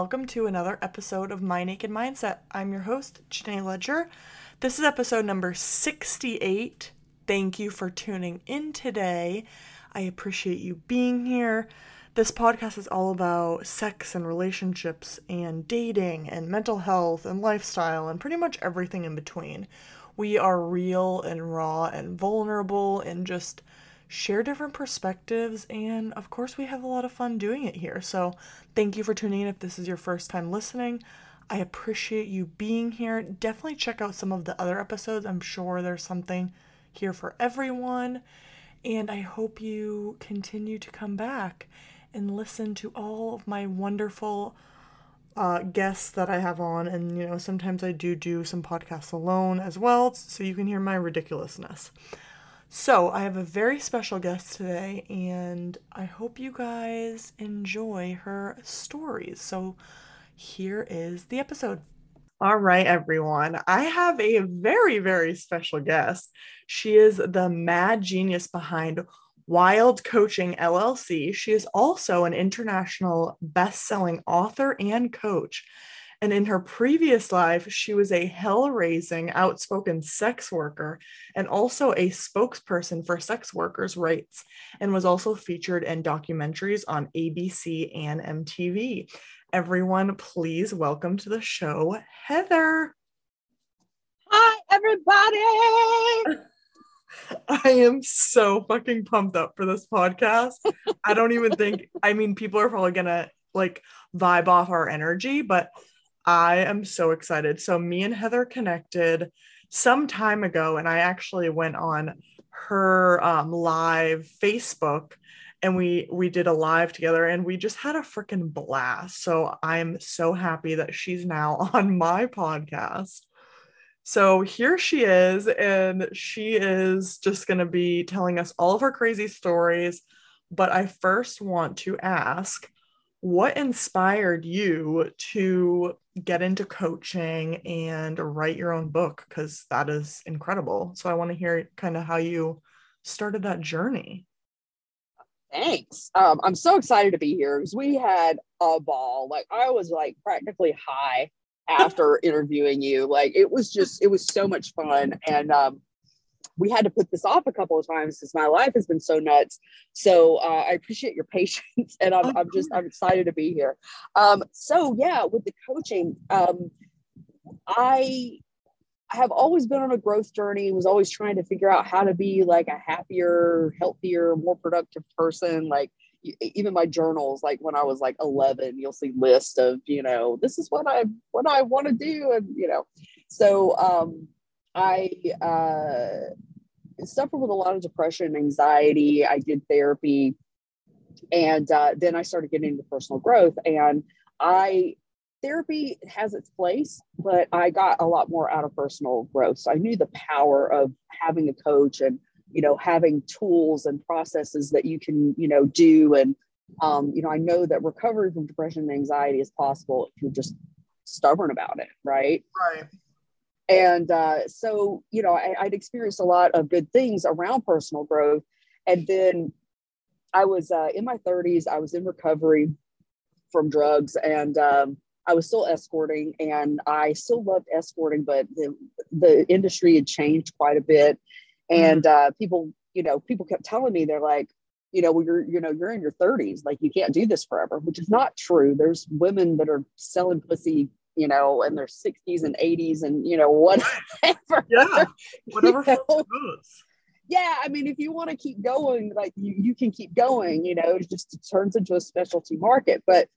Welcome to another episode of My Naked Mindset. I'm your host, Jenay Leger. This is episode number 68. Thank you for tuning in today. I appreciate you being here. This podcast is all about sex and relationships and dating and mental health and lifestyle and pretty much everything in between. We are real and raw and vulnerable and just share different perspectives. And of course, we have a lot of fun doing it here. So, thank you for tuning in if this is your first time listening. I appreciate you being here. Definitely check out some of the other episodes. I'm sure there's something here for everyone. And I hope you continue to come back and listen to all of my wonderful uh, guests that I have on. And, you know, sometimes I do do some podcasts alone as well, so you can hear my ridiculousness. So, I have a very special guest today, and I hope you guys enjoy her stories. So, here is the episode. All right, everyone. I have a very, very special guest. She is the mad genius behind Wylde Coaching LLC. She is also an international best selling author and coach. And in her previous life, she was a hell raising, outspoken sex worker and also a spokesperson for sex workers' rights, and was also featured in documentaries on ABC and MTV. Everyone, please welcome to the show, Heather. Hi, everybody. I am so fucking pumped up for this podcast. I don't even think, I mean, people are probably gonna like vibe off our energy, but I am so excited. So, me and Heather connected some time ago, and I actually went on her um, live Facebook and we we did a live together and we just had a freaking blast. So i'm so happy that she's now on my podcast. So here she is and she is just going to be telling us all of her crazy stories. But i first want to ask what inspired you to get into coaching and write your own book because that is incredible. So i want to hear kind of how you started that journey. Thanks. Um, i'm so excited to be here because we had a ball. Like i was like practically high after interviewing you. Like it was just it was so much fun. And um, we had to put this off a couple of times because my life has been so nuts. So uh, I appreciate your patience, and I'm, I'm just I'm excited to be here. Um, so yeah, with the coaching, um, I have always been on a growth journey. Was always trying to figure out how to be like a happier, healthier, more productive person. Like even my journals like when i was like 11 you'll see list of you know this is what i what i want to do and you know so um i uh suffered with a lot of depression, anxiety. I did therapy. And uh, then I started getting into personal growth. And I, therapy has its place, but I got a lot more out of personal growth. So I knew the power of having a coach and, you know, having tools and processes that you can, you know, do. And, um, you know, I know that recovery from depression and anxiety is possible if you're just stubborn about it. Right. Right and uh, so you know I, would experienced a lot of good things around personal growth. And then i was uh, in my 30s i was in recovery from drugs and um, i was still escorting and i still loved escorting but the, the industry had changed quite a bit. And uh, people you know people kept telling me they're like you know well, you're you know you're in your 30s like you can't do this forever which is not true. There's women that are selling pussy you know, in their 60s and 80s and, you know, whatever. Yeah, whatever you know? Yeah, I mean, if you want to keep going, like you, you can keep going, you know, it just turns into a specialty market. But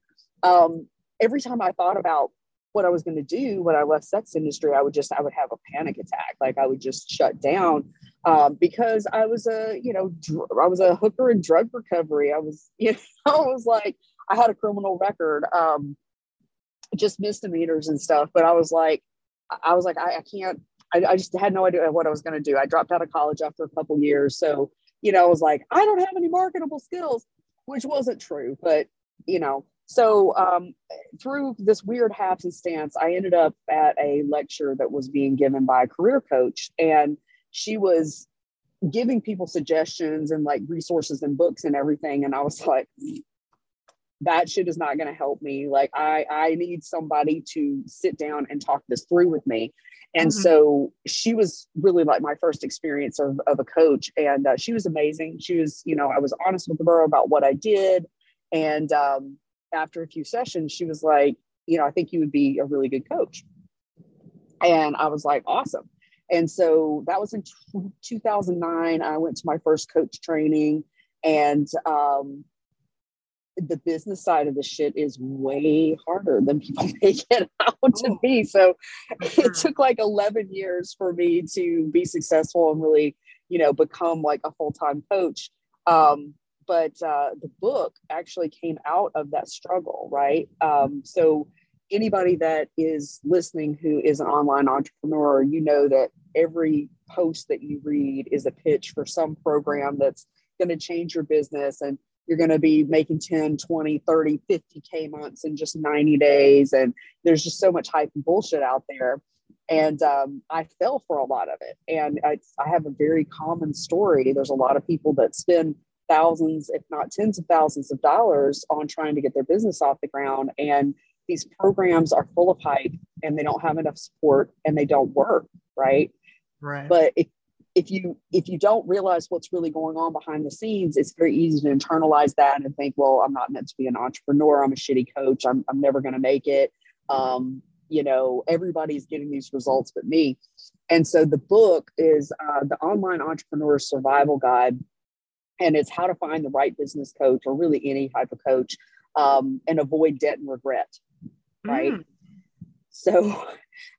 um, every time I thought about what I was going to do when I left sex industry, I would just, I would have a panic attack. Like I would just shut down um, because I was a, you know, dr- I was a hooker in drug recovery. I was, you know, I was like, I had a criminal record. Um, just misdemeanors and stuff. But I was like, I was like, I, I can't, I, I, just had no idea what I was going to do. I dropped out of college after a couple years. So, you know, I was like, I don't have any marketable skills, which wasn't true. But, you know, so um, through this weird happenstance, I ended up at a lecture that was being given by a career coach. And she was giving people suggestions and like resources and books and everything. And I was like, that shit is not going to help me. Like i i need somebody to sit down and talk this through with me. And mm-hmm. so she was really like my first experience of, of a coach and uh, she was amazing. She was you know i was honest with the her about what i did and um, after a few sessions she was like you know i think you would be a really good coach. And i was like awesome. And so that was in t- 2009 i went to my first coach training and um, the business side of the shit is way harder than people make it out to oh. be. So it took like 11 years for me to be successful and really, you know, become like a full time coach. Um, but uh, the book actually came out of that struggle, right? Um, so anybody that is listening who is an online entrepreneur, you know that every post that you read is a pitch for some program that's going to change your business and you're going to be making 10 20 30 50k months in just 90 days. And there's just so much hype and bullshit out there. And um, i fell for a lot of it. And I, I have a very common story. There's a lot of people that spend thousands if not tens of thousands of dollars on trying to get their business off the ground. And these programs are full of hype and they don't have enough support and they don't work right? Right. But if if you if you don't realize what's really going on behind the scenes it's very easy to internalize that and think well i'm not meant to be an entrepreneur. I'm a shitty coach. I'm, I'm never going to make it. Um, you know everybody's getting these results but me. And so the book is uh, the online entrepreneur survival guide and it's how to find the right business coach or really any type of coach um, and avoid debt and regret right? Mm. so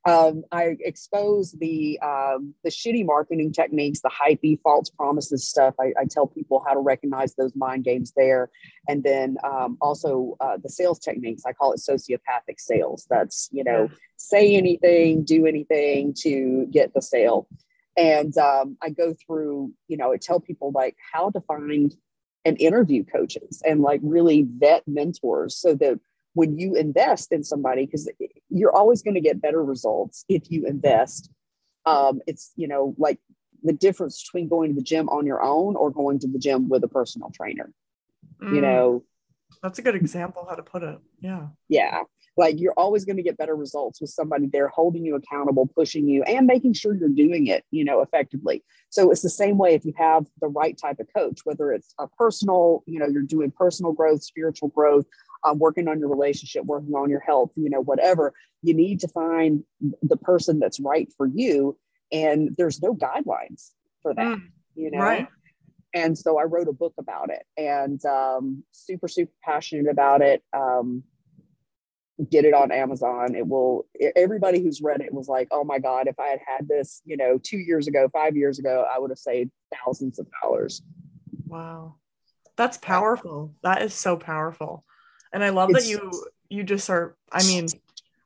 um, I expose the um, the shitty marketing techniques, the hypey, false promises stuff. I, I, tell people how to recognize those mind games there, and then um, also uh, the sales techniques. I call it sociopathic sales. That's you know say anything, do anything to get the sale. And um, I go through, you know, I tell people like how to find and interview coaches and like really vet mentors so that when you invest in somebody because you're always going to get better results if you invest. Um, it's you know like the difference between going to the gym on your own or going to the gym with a personal trainer. Mm. you know? That's a good example how to put it. Yeah. Yeah like you're always going to get better results with somebody there holding you accountable pushing you and making sure you're doing it you know effectively so it's the same way if you have the right type of coach whether it's a personal you know you're doing personal growth spiritual growth um, working on your relationship working on your health you know whatever you need to find the person that's right for you and there's no guidelines for that mm, you know right. and so i wrote a book about it and um, super super passionate about it um, get it on Amazon. It will, everybody who's read it was like, oh my God, if I had had this, you know, two years ago, five years ago, I would have saved thousands of dollars. Wow. That's powerful. That is so powerful. And I love it's, that you, you just are, I mean,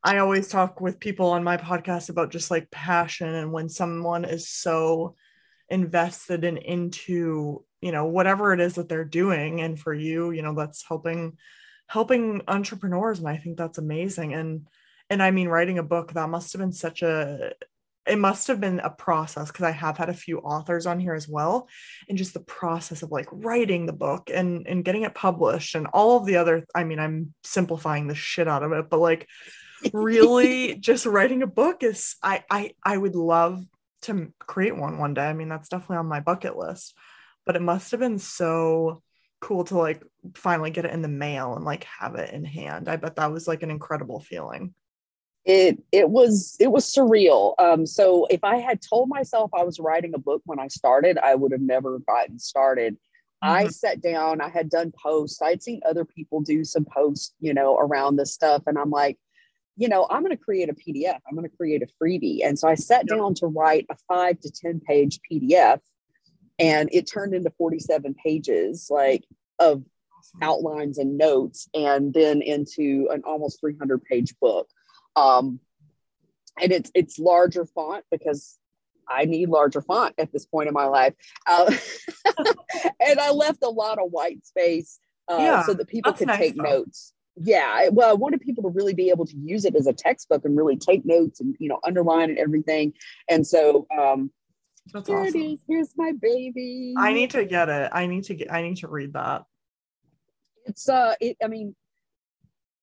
I always talk with people on my podcast about just like passion and when someone is so invested in into, you know, whatever it is that they're doing. And for you, you know, that's helping helping entrepreneurs and i think that's amazing. And and i mean writing a book that must have been such a it must have been a process because i have had a few authors on here as well and just the process of like writing the book and and getting it published and all of the other i mean i'm simplifying the shit out of it but like really just writing a book is i i i would love to create one one day. I mean that's definitely on my bucket list but it must have been so cool to like finally get it in the mail and like have it in hand. I bet that was like an incredible feeling. It it was it was surreal. Um, so if I had told myself I was writing a book when I started, I would have never gotten started. Mm-hmm. I sat down, I had done posts, I'd seen other people do some posts, you know, around this stuff. And I'm like, you know, I'm going to create a PDF, I'm going to create a freebie. And so I sat yep. down to write a five to 10 page PDF and it turned into 47 pages like of outlines and notes and then into an almost 300 page book um, and it's it's larger font because I need larger font at this point in my life. Uh, and I left a lot of white space uh, yeah, so that people could nice take though. notes. Yeah, well, I wanted people to really be able to use it as a textbook and really take notes and you know underline and everything. And so um, that's Here awesome. it is. Here's my baby. I need to get it. I need to get. I need to read that. It's uh. It. I mean,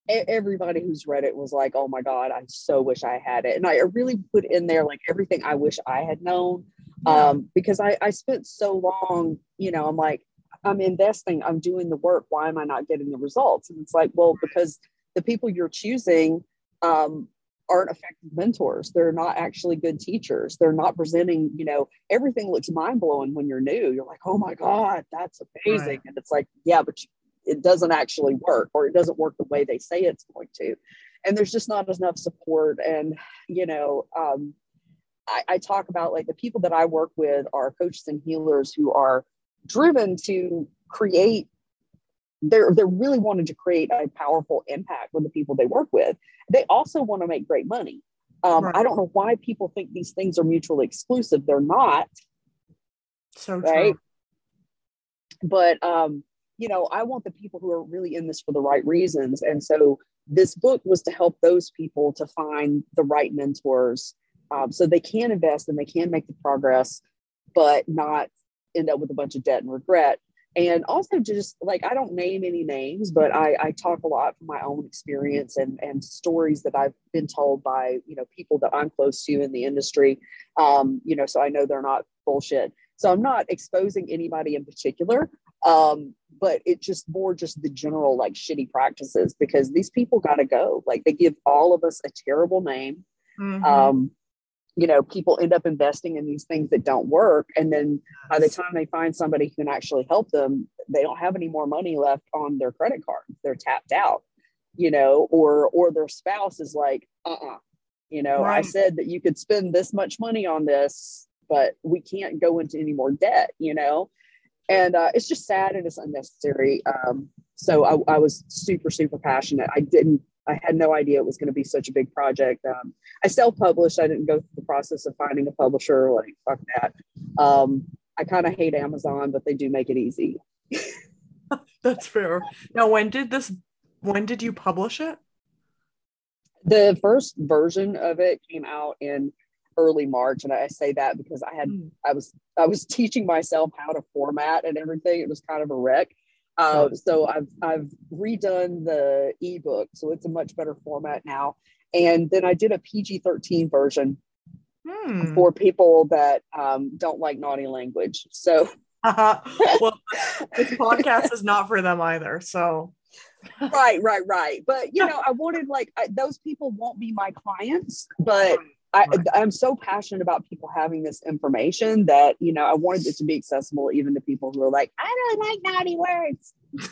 everybody who's read it was like, oh my God, I so wish I had it. And I really put in there like everything I wish I had known. Yeah. Um, because I, I spent so long, you know, I'm like, I'm investing, I'm doing the work. Why am I not getting the results? And it's like, well, because the people you're choosing um, aren't effective mentors. They're not actually good teachers. They're not presenting, you know, everything looks mind blowing when you're new. You're like, oh my God, that's amazing. Right. And it's like, yeah, but it doesn't actually work or it doesn't work the way they say it's going to. And there's just not enough support. And, you know, um, I, I talk about like the people that I work with are coaches and healers who are driven to create they're they're really wanting to create a powerful impact with the people they work with. They also want to make great money. Um, right. I don't know why people think these things are mutually exclusive. They're not. So right. True. But um, you know, I want the people who are really in this for the right reasons. And so this book was to help those people to find the right mentors um, so they can invest and they can make the progress, but not end up with a bunch of debt and regret and also just like i don't name any names but i, I talk a lot from my own experience and, and stories that i've been told by you know people that i'm close to in the industry. Um, you know so i know they're not bullshit. So i'm not exposing anybody in particular um, but it's just more just the general like shitty practices because these people got to go. Like they give all of us a terrible name. Mm-hmm. um, you know people end up investing in these things that don't work and then by the time they find somebody who can actually help them they don't have any more money left on their credit card. They're tapped out you know or or their spouse is like uh-uh. You know right. i said that you could spend this much money on this but we can't go into any more debt you know? And uh, it's just sad and it's unnecessary um, so I, I was super super passionate. I didn't I had no idea it was going to be such a big project. Um, I self-published. I didn't go through the process of finding a publisher. Like fuck that. Um, I kind of hate Amazon, but they do make it easy. That's fair. Now, when did this? When did you publish it? The first version of it came out in early March, and I say that because I had mm. I was I was teaching myself how to format and everything. It was kind of a wreck. Uh, so I've I've redone the ebook, so it's a much better format now. And then I did a PG thirteen version hmm. for people that um, don't like naughty language. So, uh-huh. well, this podcast is not for them either. So, right, right, right. But you know, I wanted like I, those people won't be my clients, but I, I'm so passionate about people having this information that you know I wanted it to be accessible even to people who are like, I don't like naughty words.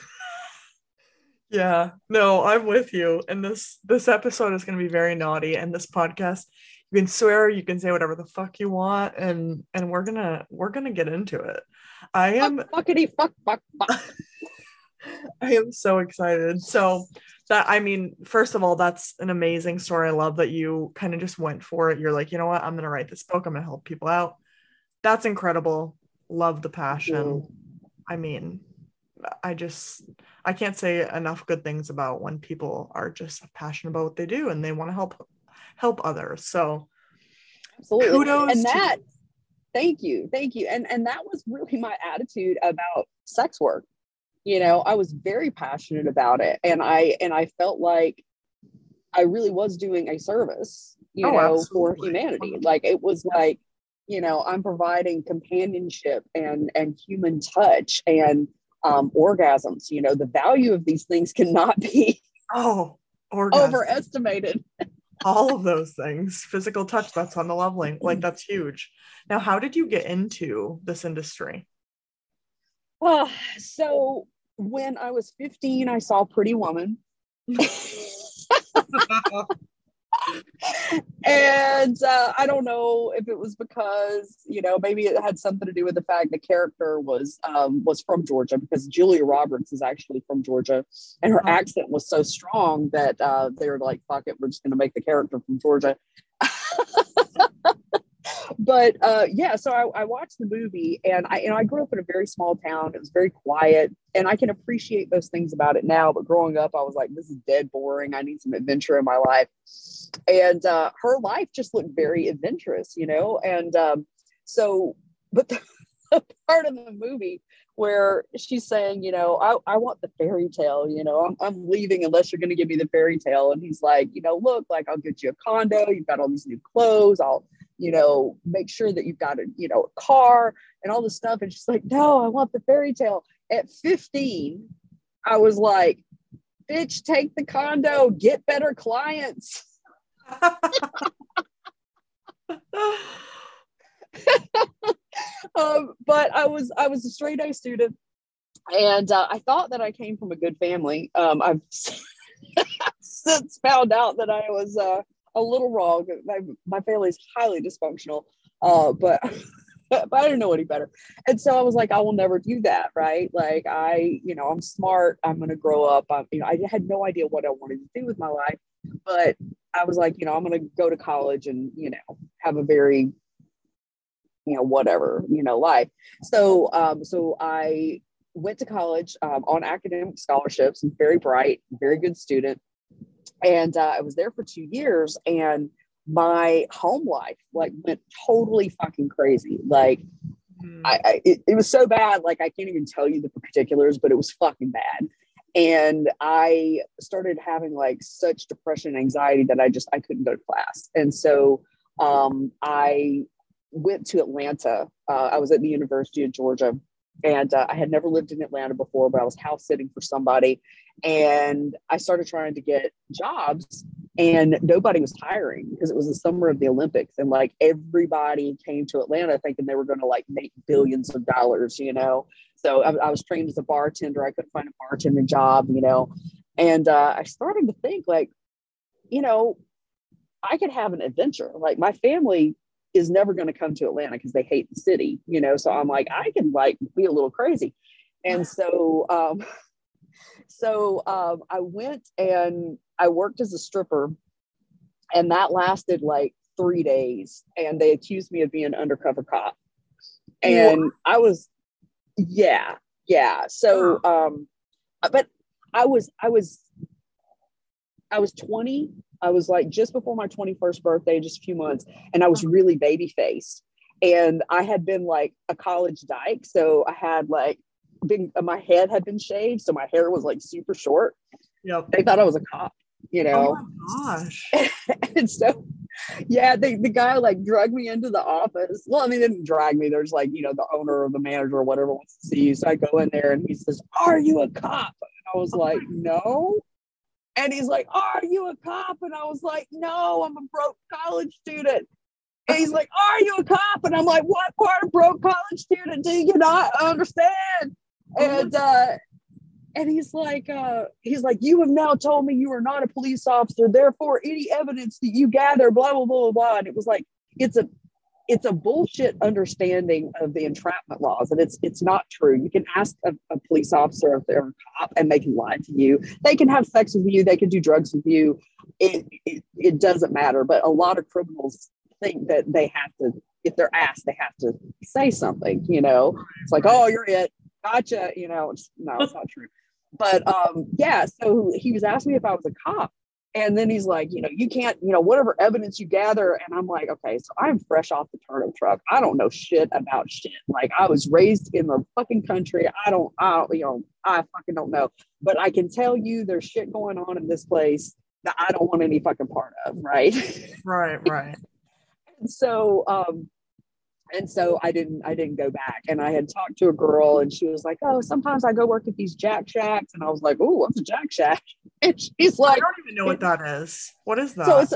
yeah, no, I'm with you. And this this episode is going to be very naughty, and this podcast, you can swear, you can say whatever the fuck you want, and and we're gonna we're gonna get into it. I am fuckity fuck fuck fuck. I am so excited. So that I mean, first of all, that's an amazing story. I love that you kind of just went for it. You're like, you know what? I'm gonna write this book. I'm gonna help people out. That's incredible. Love the passion. Mm-hmm. I mean, I just I can't say enough good things about when people are just passionate about what they do and they want to help help others. So absolutely. Kudos and that thank you. Thank you. And and that was really my attitude about sex work you know i was very passionate about it and i and i felt like i really was doing a service you oh, know absolutely. for humanity. Like it was like you know i'm providing companionship and and human touch and um, orgasms you know the value of these things cannot be oh overestimated. All of those things physical touch that's on the leveling like that's huge. Now how did you get into this industry? Well so when I was 15, I saw Pretty Woman. and uh, I don't know if it was because you know maybe it had something to do with the fact the character was um, was from Georgia because Julia Roberts is actually from Georgia, and her uh-huh. accent was so strong that uh, they were like, "Fuck it, we're just going to make the character from Georgia." but uh, yeah, so I, I, watched the movie, and I, you know, I grew up in a very small town. It was very quiet, and I can appreciate those things about it now. But growing up, I was like, this is dead boring. I need some adventure in my life. And uh, her life just looked very adventurous, you know. And um, so, but the, a part of the movie where she's saying, you know, I, I want the fairy tale, you know, I'm, I'm leaving unless you're going to give me the fairy tale. And he's like, you know, look, like I'll get you a condo. You've got all these new clothes. I'll, you know, make sure that you've got a, you know, a car and all this stuff. And she's like, no, I want the fairy tale. At 15, I was like, bitch, take the condo, get better clients. um, but I was I was a straight A student, and uh, I thought that I came from a good family. Um, I've since found out that I was uh, a little wrong. My my family is highly dysfunctional, uh, but. but I didn't know any better. And so I was like, I will never do that. Right. Like I, you know, I'm smart. I'm to grow up. I'm, you know, I had no idea what I wanted to do with my life, but I was like, you know, I'm to go to college and, you know, have a very you know whatever you know life so um so i went to college um, on academic scholarships very bright very good student and uh, i was there for two years and my home life like went totally fucking crazy like mm. I, I it, it was so bad like i can't even tell you the particulars but it was fucking bad and i started having like such depression and anxiety that i just i couldn't go to class and so um, i went to Atlanta. Uh, I was at the University of Georgia, and uh, I had never lived in Atlanta before, but I was house sitting for somebody, and I started trying to get jobs, and nobody was hiring because it was the summer of the Olympics, and like everybody came to Atlanta thinking they were going to like make billions of dollars, you know. So I, I, was trained as a bartender. I couldn't find a bartending job, you know, and uh, I started to think like, you know, I could have an adventure. Like my family is never going to come to Atlanta because they hate the city, you know. So I'm like, I can like be a little crazy. And so um so um I went and I worked as a stripper and that lasted like three days and they accused me of being an undercover cop. And? I was yeah, yeah. So um but I was I was I was 20 I was like just before my 21st birthday, just a few months, and I was really baby faced. And I had been like a college dyke. So I had like been, my head had been shaved. So my hair was like super short. Yep. They thought I was a cop, you know? Oh my gosh. and so, yeah, the, the guy like dragged me into the office. Well, I mean, didn't drag me. There's like, you know, the owner or the manager or whatever wants to see you. So I go in there and he says, Are you a cop? And I was oh like, No. And he's like, Are you a cop? And I was like, No, I'm a broke college student. And he's like, Are you a cop? And I'm like, What part of broke college student do you not understand? And uh, and he's like, uh, he's like, you have now told me you are not a police officer. Therefore, any evidence that you gather, blah blah blah blah. And it was like, it's a it's a bullshit understanding of the entrapment laws. And it's it's not true. You can ask a, a, police officer if they're a cop and they can lie to you. They can have sex with you. They can do drugs with you. It, it, it doesn't matter. But a lot of criminals think that they have to if they're asked they have to say something you know? It's like oh you're it gotcha you know it's, no it's not true but um yeah so he was asking me if i was a cop and then he's like, you know, you can't, you know, whatever evidence you gather. And I'm like, okay, so I'm fresh off the turnip truck. I don't know shit about shit. Like I was raised in the fucking country. I don't, I don't, you know, I fucking don't know. But I can tell you there's shit going on in this place that I don't want any fucking part of. Right. Right. Right. and so, um, and so I didn't I didn't go back. And I had talked to a girl and she was like, Oh, sometimes I go work at these Jack Shacks. And I was like, Oh, what's a Jack Shack? And she's like, I don't even know what that is. What is that? So it's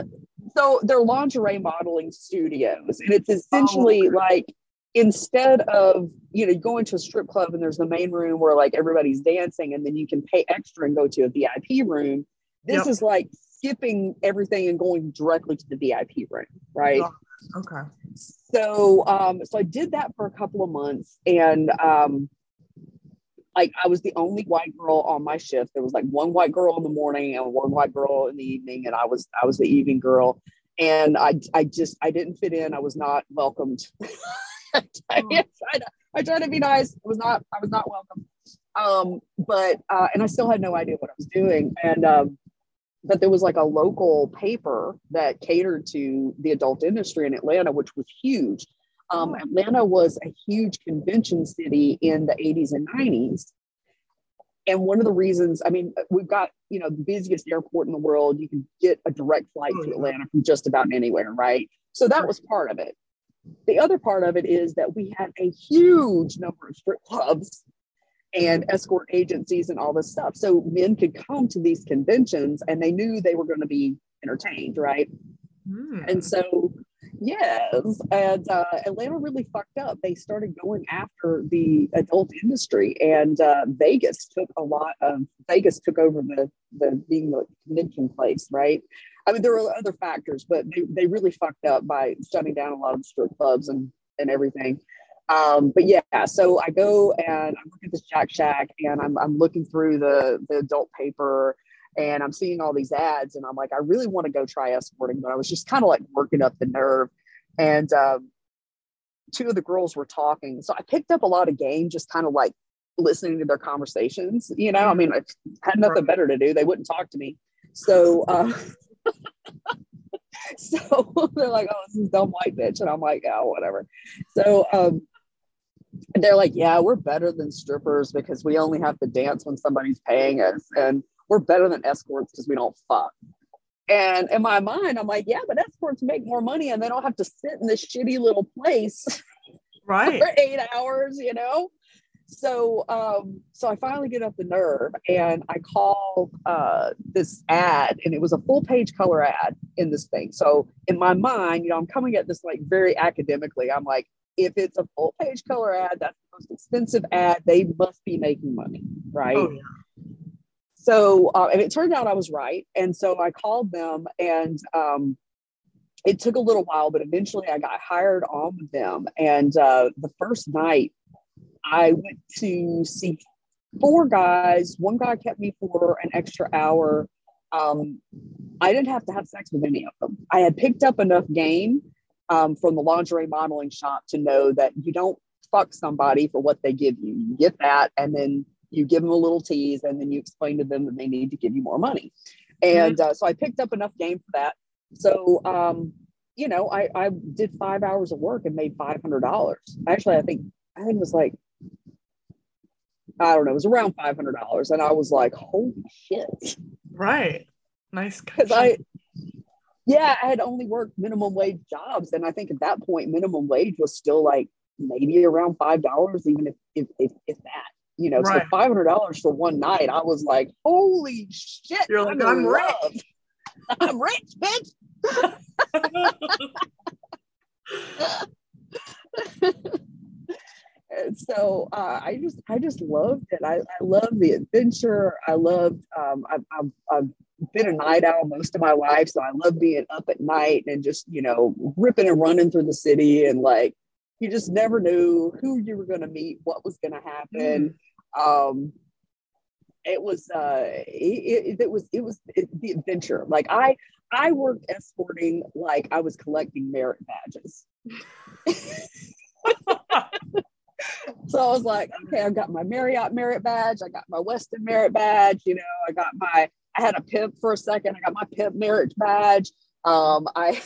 so they're lingerie modeling studios. And it's oh, essentially oh, like instead of you know going to a strip club and there's the main room where like everybody's dancing and then you can pay extra and go to a VIP room. This yep. is like skipping everything and going directly to the VIP room, right? Oh, Okay. So um, so I did that for a couple of months and um like I was the only white girl on my shift. There was like one white girl in the morning and one white girl in the evening, and I was I was the evening girl. And I I just I didn't fit in. I was not welcomed. I, tried, I tried to be nice. I was not I was not welcome. Um, but uh, and I still had no idea what I was doing. And um, but there was like a local paper that catered to the adult industry in Atlanta, which was huge. Um, Atlanta was a huge convention city in the 80s and 90s. And one of the reasons, I mean, we've got, you know, the busiest airport in the world. You can get a direct flight Oh, to. Atlanta from just about anywhere, right? So that was part of it. The other part of it is that we had a huge number of strip clubs and escort agencies and all this stuff. So men could come to these conventions and they knew they were going to be entertained, right? Hmm. And so, yes, and uh, Atlanta really fucked up. They started going after the adult industry, and uh, Vegas took a lot of Vegas took over the the being the convention place, right? I mean, there were other factors, but they, they really fucked up by shutting down a lot of strip clubs and and everything. Um, but yeah, so I go and I look at this Jack Shack, and I'm I'm looking through the the adult paper and I'm seeing all these ads, and I'm like, I really want to go try escorting, but I was just kind of like working up the nerve. And um, two of the girls were talking, so I picked up a lot of game, just kind of like listening to their conversations. You know, I mean, I had nothing better to do; they wouldn't talk to me. So, uh, so they're like, "Oh, this is dumb white bitch," and I'm like, "Oh, whatever." So, um, they're like, "Yeah, we're better than strippers because we only have to dance when somebody's paying us, and we're better than escorts because we don't fuck." And in my mind, I'm like, "Yeah, but escorts make more money, and they don't have to sit in this shitty little place right. for eight hours, you know." So, um, so I finally get up the nerve and I call uh, this ad, and it was a full page color ad in this thing. So, in my mind, you know, I'm coming at this like very academically. I'm like, if it's a full page color ad, that's the most expensive ad. They must be making money, right? Oh, yeah. So, uh, and it turned out I was right. And so I called them, and um, it took a little while, but eventually I got hired on with them. And uh, the first night, I went to see four guys. One guy kept me for an extra hour. Um, I didn't have to have sex with any of them. I had picked up enough game um, from the lingerie modeling shop to know that you don't fuck somebody for what they give you. You get that, and then you give them a little tease, and then you explain to them that they need to give you more money. And uh, so I picked up enough game for that. So, um, you know, I, I did five hours of work and made five hundred dollars. Actually, I think I think it was like I don't know, it was around five hundred dollars, and I was like, holy shit, Right. Nice. because I. Yeah, I had only worked minimum wage jobs, and I think at that point, minimum wage was still like maybe around five dollars, even if if, if if that, you know. Right. So five hundred dollars for one night, I was like, holy shit! You're like, in "I'm rich." I'm rich, bitch. And so uh, I just I just loved it. I, I love the adventure. I loved um, I've, I've, I've been a night owl most of my life, so I love being up at night and just you know ripping and running through the city and like you just never knew who you were going to meet, what was going to happen. Um, it was uh, it, it, it was it was it, the adventure. Like I I worked escorting like I was collecting merit badges. So I was like, okay, I've got my Marriott merit badge, I got my Westin merit badge, you know, I got my, I had a pimp for a second, I got my pimp merit badge. Um, I,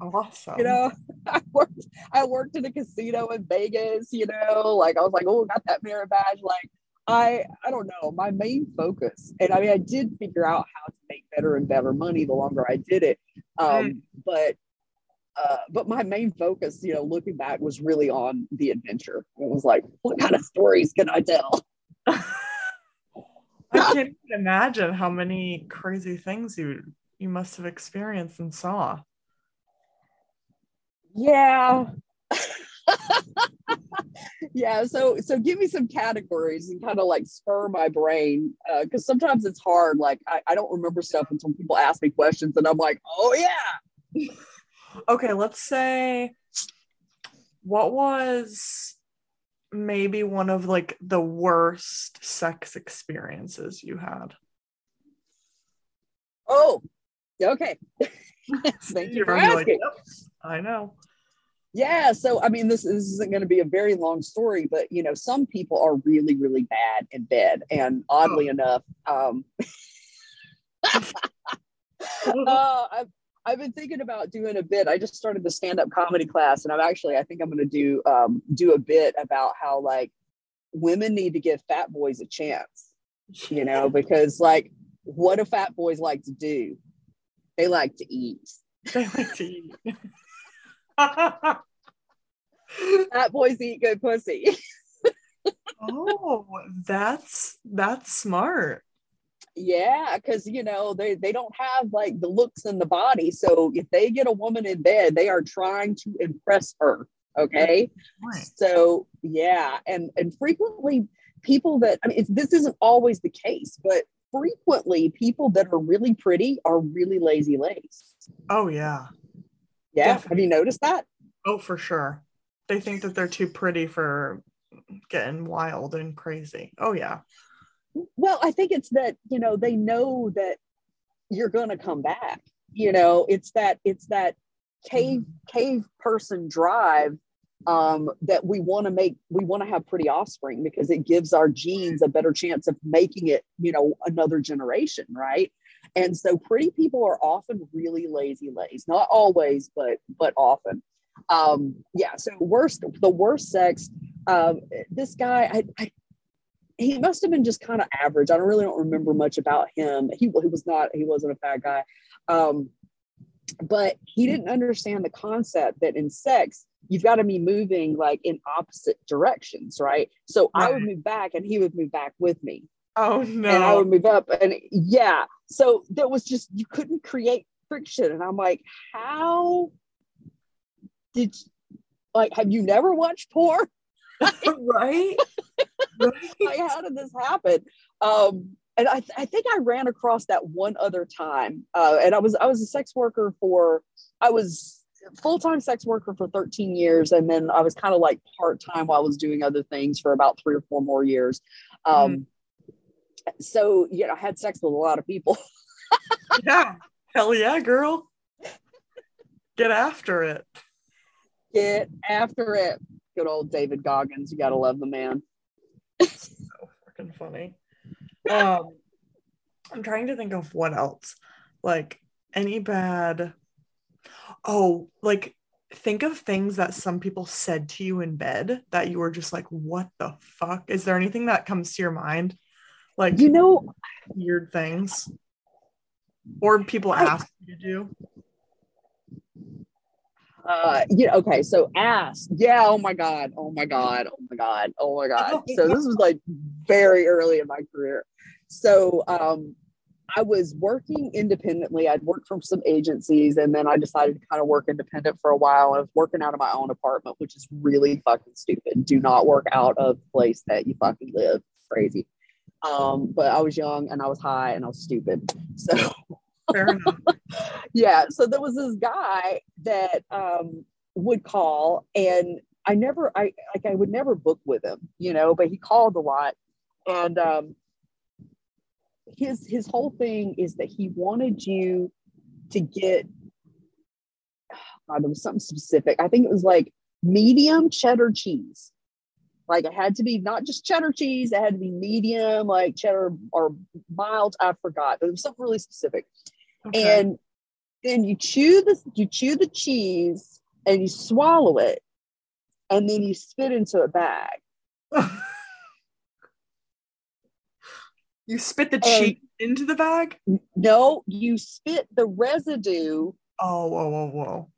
awesome. you know, I worked, I worked in a casino in Vegas, you know, like I was like, oh, got that merit badge. Like I, I don't know, my main focus, and I mean, I did figure out how to make better and better money the longer I did it. Um, but uh, but my main focus, you know, looking back was really on the adventure. It was like, what kind of stories can I tell? I can't even imagine how many crazy things you you must have experienced and saw. Yeah. yeah. So, so give me some categories and kind of like spur my brain. Uh, cause sometimes it's hard. Like I, I don't remember stuff until people ask me questions and I'm like, oh yeah. Okay, let's say what was maybe one of like the worst sex experiences you had? Oh, okay. Thank you for like, asking. "Yep, I know. Yeah, so I mean, this, this isn't going to be a very long story, but you know, some people are really, really bad in bed, and oddly enough, um, uh, I, I've been thinking about doing a bit. I just started the stand-up comedy class, and I'm actually, I think I'm going to do um, do a bit about how like women need to give fat boys a chance, you know, because like, what do fat boys like to do? They like to eat. They like to eat. Fat boys eat good pussy. oh, that's that's smart. Yeah, because you know they they don't have like the looks and the body. So if they get a woman in bed, they are trying to impress her. Okay, Right. so yeah, and and frequently people that I mean it's, this isn't always the case, but frequently people that are really pretty are really lazy lace. Oh yeah. Yeah, Definitely. have you noticed that? Oh, for sure. They think that they're too pretty for getting wild and crazy. Oh yeah. Well, I think it's that, you know, they know that you're going to come back. You know, it's that it's that cave cave person drive um that we want to make we want to have pretty offspring because it gives our genes a better chance of making it, you know, another generation, right? And so pretty people are often really lazy lays. Not always, but but often. Um yeah, so worst the worst sex um this guy I, I he must have been just kind of average. I don't really don't remember much about him. He, he was not, he wasn't a fat guy. Um, but he didn't understand the concept that in sex, you've got to be moving like in opposite directions, right? So I would move back and he would move back with me. Oh no. And I would move up. And yeah. So there was just, you couldn't create friction. And I'm like, how did, like, have you never watched porn? right? like how did this happen? Um and I, th- I think i ran across that one other time uh and i was i was a sex worker for i was full-time sex worker for 13 years and then i was kind of like part-time while i was doing other things for about three or four more years. Um so you know i had sex with a lot of people. Yeah. Hell yeah, girl. Get after it. get after it. Good old david goggins you gotta love the man so freaking funny. Um, I'm trying to think of what else. Like any bad. Oh, like think of things that some people said to you in bed that you were just like, what the fuck? Is there anything that comes to your mind? Like you know weird things? Or people I- ask you to do? Uh yeah okay so ass yeah oh my god oh my god oh my god oh my god. So this was like very early in my career. So um i was working independently. I'd worked from some agencies and then i decided to kind of work independent for a while. I was working out of my own apartment which is really fucking stupid. Do not work out of the place that you fucking live. It's crazy. Um but i was young and i was high and i was stupid. So. yeah so there was this guy that um would call and i never i like i would never book with him you know but he called a lot and um his his whole thing is that he wanted you to get God, there was something specific. I think it was like medium cheddar cheese. Like it had to be not just cheddar cheese it had to be medium like cheddar or mild i forgot but it was something really specific Okay. and then you chew the you chew the cheese and you swallow it and then you spit into a bag you spit the And- cheese into the bag? no you spit the residue Oh, whoa, whoa, whoa.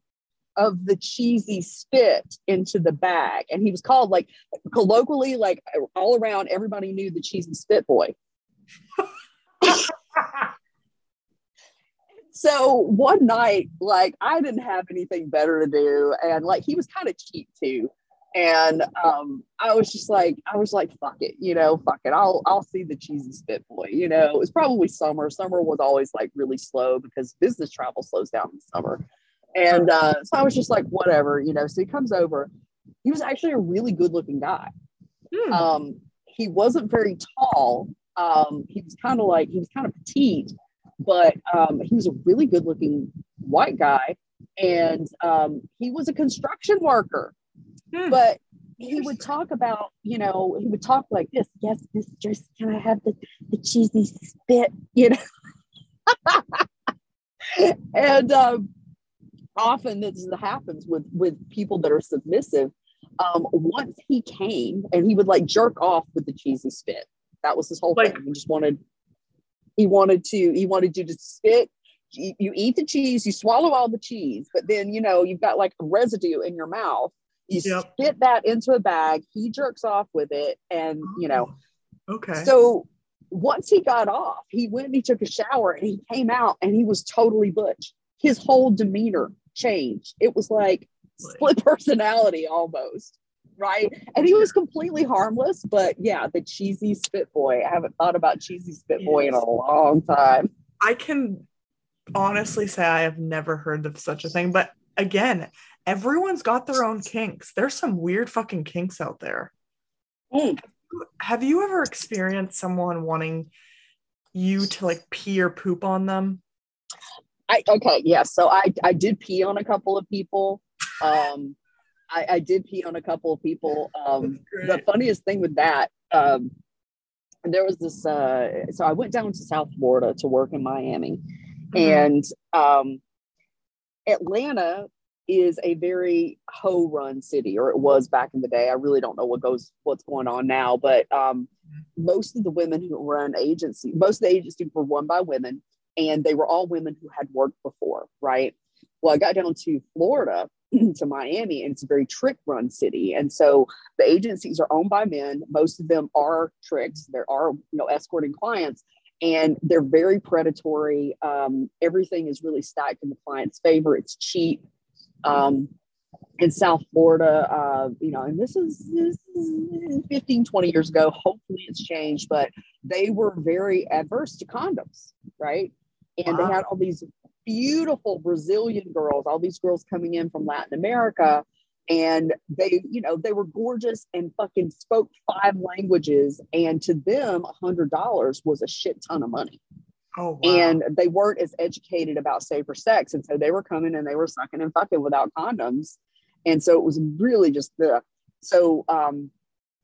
of the cheesy spit into the bag and he was called like colloquially like all around everybody knew the cheesy spit boy so one night like i didn't have anything better to do and like he was kind of cheap too. And um i was just like i was like fuck it you know fuck it i'll i'll see the cheesy spit boy you know. It was probably summer. Summer was always like really slow because business travel slows down in summer. And uh so i was just like whatever you know. So he comes over. He was actually a really good looking guy. Hmm. um, he wasn't very tall. Um, he was kind of like he was kind of petite, but um, he was a really good looking white guy, and um, he was a construction worker. Hmm. But he would talk about, you know, he would talk like this. Yes, mistress, can I have the, the cheesy spit? You know. and um, often this happens with with people that are submissive. Um, once he came and he would like jerk off with the cheesy spit. That was his whole Like- thing. He just wanted he wanted to he wanted you to spit. You, you eat the cheese, you swallow all the cheese, but then you know you've got like residue in your mouth. You Yep. spit that into a bag. He jerks off with it, and you know oh, Okay. so once he got off, he went and he took a shower and he came out and he was totally butch. His whole demeanor changed. It was like split personality almost, right? And he was completely harmless, but yeah, the cheesy spit boy. I haven't thought about cheesy spit boy in a long time. I can honestly say I have never heard of such a thing, but again, everyone's got their own kinks. There's some weird fucking kinks out there. Mm. Have you ever experienced someone wanting you to like pee or poop on them? I okay, yeah. So I I did pee on a couple of people. Um I, I did pee on a couple of people. Um the funniest thing with that, um, there was this. Uh, so I went down to South Florida to work in Miami, Mhm. and um, Atlanta is a very hoe-run city, or it was back in the day. I really don't know what goes, what's going on now, but um, most of the women who run agency, most of the agencies were run by women, and they were all women who had worked before, right? Well, I got down to Florida to Miami, and it's a very trick run city. And so the agencies are owned by men. Most of them are tricks. There are, you know, escorting clients, and they're very predatory. Um, everything is really stacked in the client's favor. It's cheap. Um, in South Florida, uh, you know, and this is, this is 15, 20 years ago. Hopefully it's changed, but they were very adverse to condoms, right? And Wow. they had all these beautiful Brazilian girls, all these girls coming in from Latin America. And they, you know, they were gorgeous and fucking spoke five languages. And to them, a hundred dollars was a shit ton of money. Oh wow. And they weren't as educated about safer sex. And so they were coming and they were sucking and fucking without condoms. And so it was really just the so um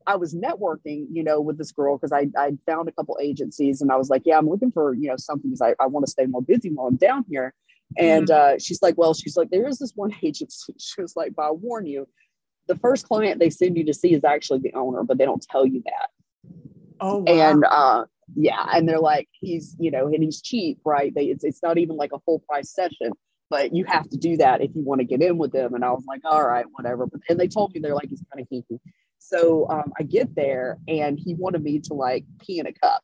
I was networking, you know, with this girl because I I found a couple agencies and I was like, yeah, I'm looking for, you know, something because I, I want to stay more busy while I'm down here. And uh, she's like, well, she's like, there is this one agency. She was like, but I warn you, the first client they send you to see is actually the owner, but they don't tell you that oh wow. and uh yeah and they're like he's you know and he's cheap right they it's, it's not even like a full price session but you have to do that if you want to get in with them and i was like all right whatever but and they told me they're like he's kind of kinky so um, i get there and he wanted me to like pee in a cup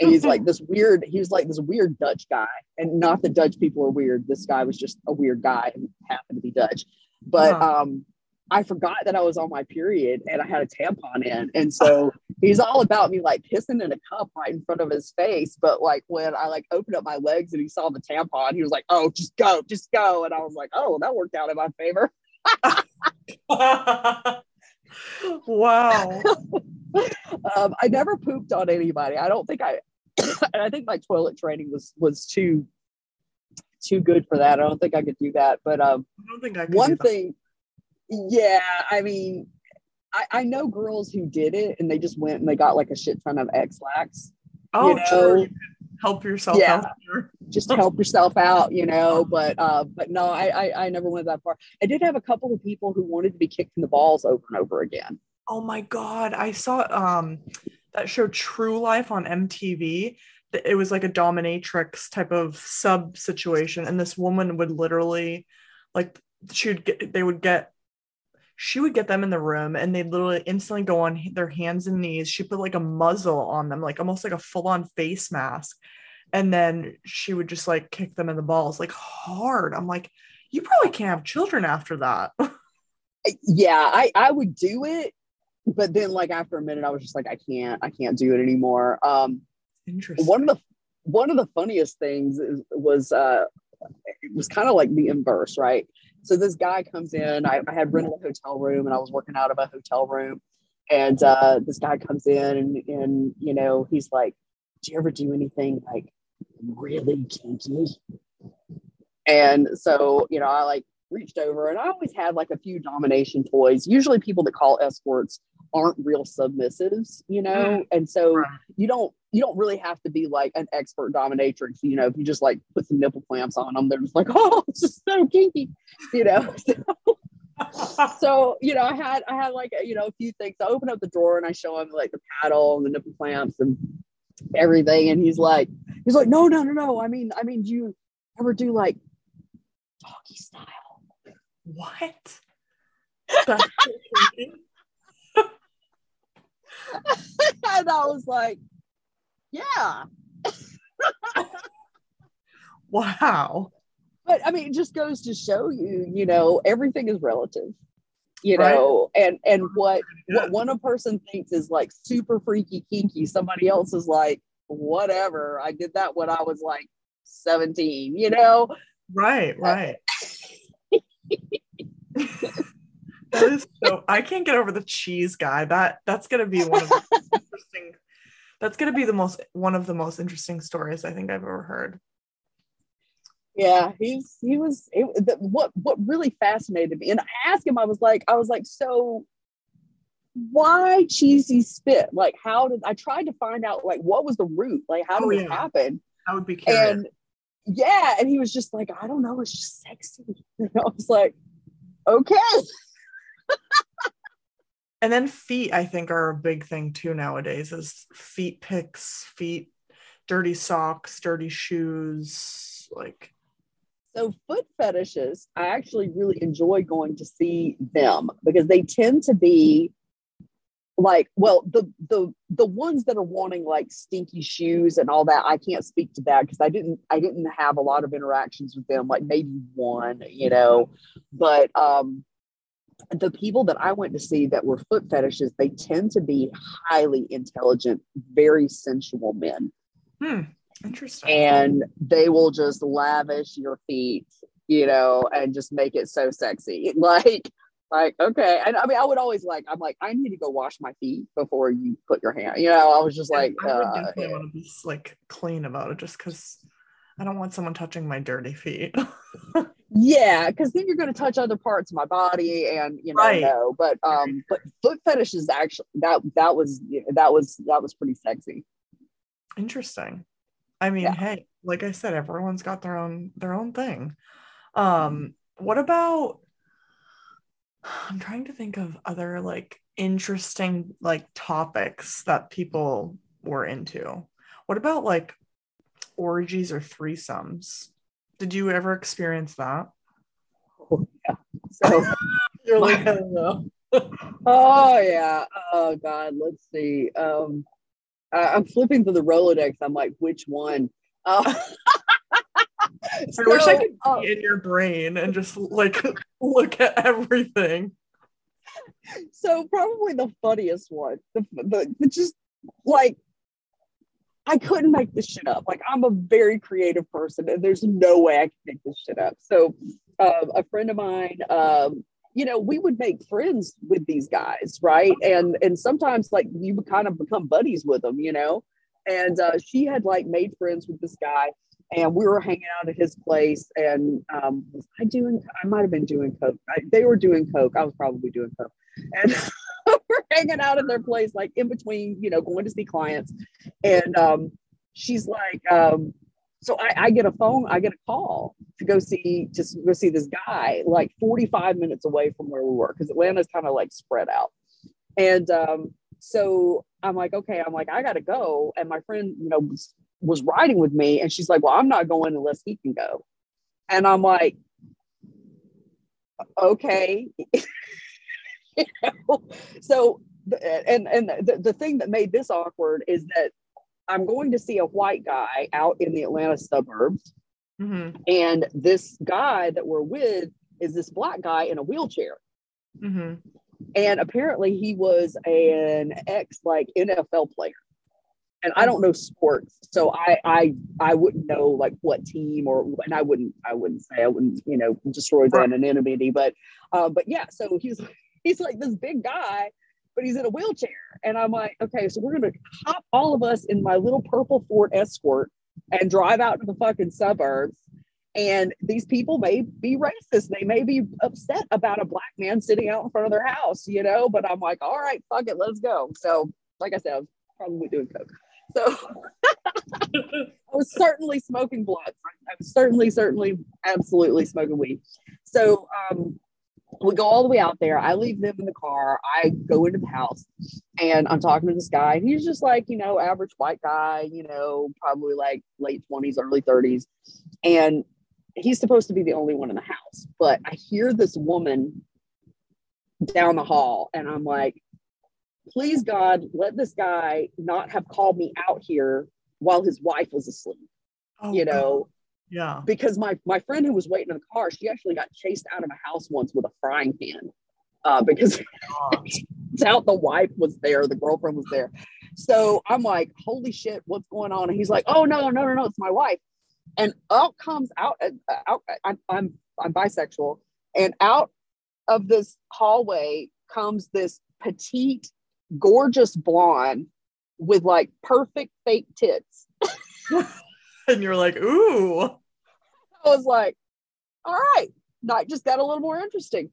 and he's like this weird he was like this weird dutch guy and not that dutch people are weird this guy was just a weird guy and happened to be dutch but um I forgot that I was on my period and I had a tampon in. And so he's all about me like pissing in a cup right in front of his face. But like when I like opened up my legs and he saw the tampon, he was like, oh, just go, just go. And I was like, oh, that worked out in my favor. wow. Um, I never pooped on anybody. I don't think I, and I think my toilet training was, was too, too good for that. I don't think I could do that. But um, I don't think I could one thing yeah i mean I, I know girls who did it and they just went and they got like a shit ton of Ex-Lax Oh, know, sure. Help yourself yeah. just help yourself out you know but uh but no I, I i never went that far i did have a couple of people who wanted to be kicked in the balls over and over again Oh my god, I saw um that show True Life on MTV. It was like a dominatrix type of sub situation, and this woman would literally, like, she would get, they would get, she would get them in the room, and they'd literally instantly go on their hands and knees. She put like a muzzle on them, like almost like a full on face mask, and then she would just like kick them in the balls, like hard. I'm like, you probably can't have children after that. yeah i i would do it but then like after a minute i was just like i can't i can't do it anymore um Interesting. one of the one of the funniest things is, was uh it was kind of like the inverse right so this guy comes in I, I had rented a hotel room and i was working out of a hotel room. And uh this guy comes in and and you know he's like do you ever do anything like really kinky? And so you know i like reached over and i always had like a few domination toys usually people that call escorts aren't real submissives, you know? Mm. And so Right. you don't you don't really have to be like an expert dominatrix, you know, if you just like put some nipple clamps on them, they're just like, oh, it's just so kinky, you know. so, you know, I had I had like you know a few things. I open up the drawer and I show him like the paddle and the nipple clamps and everything. And he's like, he's like, no, no, no, no. I mean, I mean, do you ever do like doggy style? what? That's so kinky. and I was like, yeah. Wow. But I mean, it just goes to show you, you know, everything is relative. You Right. know, and and what Yeah. what one person thinks is like super freaky kinky, somebody else is like, whatever. I did that when I was like 17, you know? Right, right. that is so I can't get over the cheese guy. That that's gonna be one of the interesting that's gonna be the most one of the most interesting stories I think I've ever heard. Yeah, he's he was it, the, what what really fascinated me, and I asked him, I was like, I was like, so why cheesy spit? Like, how did I tried to find out like what was the root? Like, how Oh, did this yeah. happen? I would be curious. And yeah, and he was just like, I don't know, it's just sexy. And I was like, okay. And then feet, I think, are a big thing too nowadays. Is feet pics feet, dirty socks, dirty shoes, like So foot fetishes, I actually really enjoy going to see them because they tend to be like, well, the the the ones that are wanting like stinky shoes and all that, I can't speak to that because I didn't I didn't have a lot of interactions with them, like maybe one, you know. But um the people that I went to see that were foot fetishes, they tend to be highly intelligent, very sensual men hmm, interesting. and they will just lavish your feet, you know, and just make it so sexy. Like, like okay. And I mean, I would always like, I'm like, I need to go wash my feet before you put your hand. You know, I was just like, I would uh, definitely want to be like clean about it just because I don't want someone touching my dirty feet. yeah, because then you're going to touch other parts of my body, and you know, Right. no. But um, but foot fetish is actually that that was that was that was pretty sexy. Interesting. I mean, Yeah. hey, like I said, everyone's got their own their own thing. Um, what about I'm trying to think of other like interesting like topics that people were into. What about like orgies or threesomes? Did you ever experience that? Oh, yeah. So. You're like, hello. Oh yeah. Oh God. Let's see. Um, I, I'm flipping through the Rolodex. I'm like, which one? Uh, I wish I so, could uh, be in your brain and just like look at everything. so probably the funniest one. The, the, the just like I couldn't make this shit up. Like I'm a very creative person, and there's no way I can make this shit up. So um, a friend of mine, um, you know, we would make friends with these guys, right? And and sometimes like you would kind of become buddies with them, you know. And uh, she had like made friends with this guy, and we were hanging out at his place. And um, I doing? I might have been doing coke. I, they were doing coke. I was probably doing coke, and we're hanging out at their place, like in between, you know, going to see clients. And um, she's like, um, so I, I get a phone, I get a call to go see to go see this guy, like 45 minutes away from where we were, because Atlanta's kind of like spread out. And um, so I'm like, okay, I'm like, I gotta go. And my friend, you know, was, was riding with me, and she's like, well, I'm not going unless he can go. And I'm like, okay. You know? So, and and the, the thing that made this awkward is that I'm going to see a white guy out in the Atlanta suburbs, Mm-hmm. and this guy that we're with is this black guy in a wheelchair. Mm-hmm. And apparently he was an ex like NFL player. And I don't know sports, so I I I wouldn't know like what team or and I wouldn't I wouldn't say I wouldn't you know destroy that anonymity, but uh, but yeah, so he's he's like this big guy, but he's in a wheelchair, and I'm like, okay, so we're gonna hop all of us in my little purple Ford Escort and drive out to the fucking suburbs And these people may be racist. They may be upset about a black man sitting out in front of their house, you know. But I'm like, all right, fuck it, let's go. So, like I said, I was probably doing coke. So I was certainly smoking blunts. I was certainly, certainly, absolutely smoking weed. So um, we go all the way out there. I leave them in the car. I go into the house and I'm talking to this guy. He's just like, you know, average white guy, you know, probably like late 20s, early 30s. And he's supposed to be the only one in the house. But I hear this woman down the hall and I'm like, please God, let this guy not have called me out here while his wife was asleep. Oh, you know. Yeah. Because my my friend who was waiting in the car, she actually got chased out of a house once with a frying pan. Uh, because out the wife was there, the girlfriend was there. So I'm like, holy shit, what's going on? And he's like, oh no, no, no, no, it's my wife. And out comes out, uh, out I'm, I'm I'm bisexual, and out of this hallway comes this petite gorgeous blonde with like perfect fake tits. and you're like, ooh. I was like, all right, night just got a little more interesting.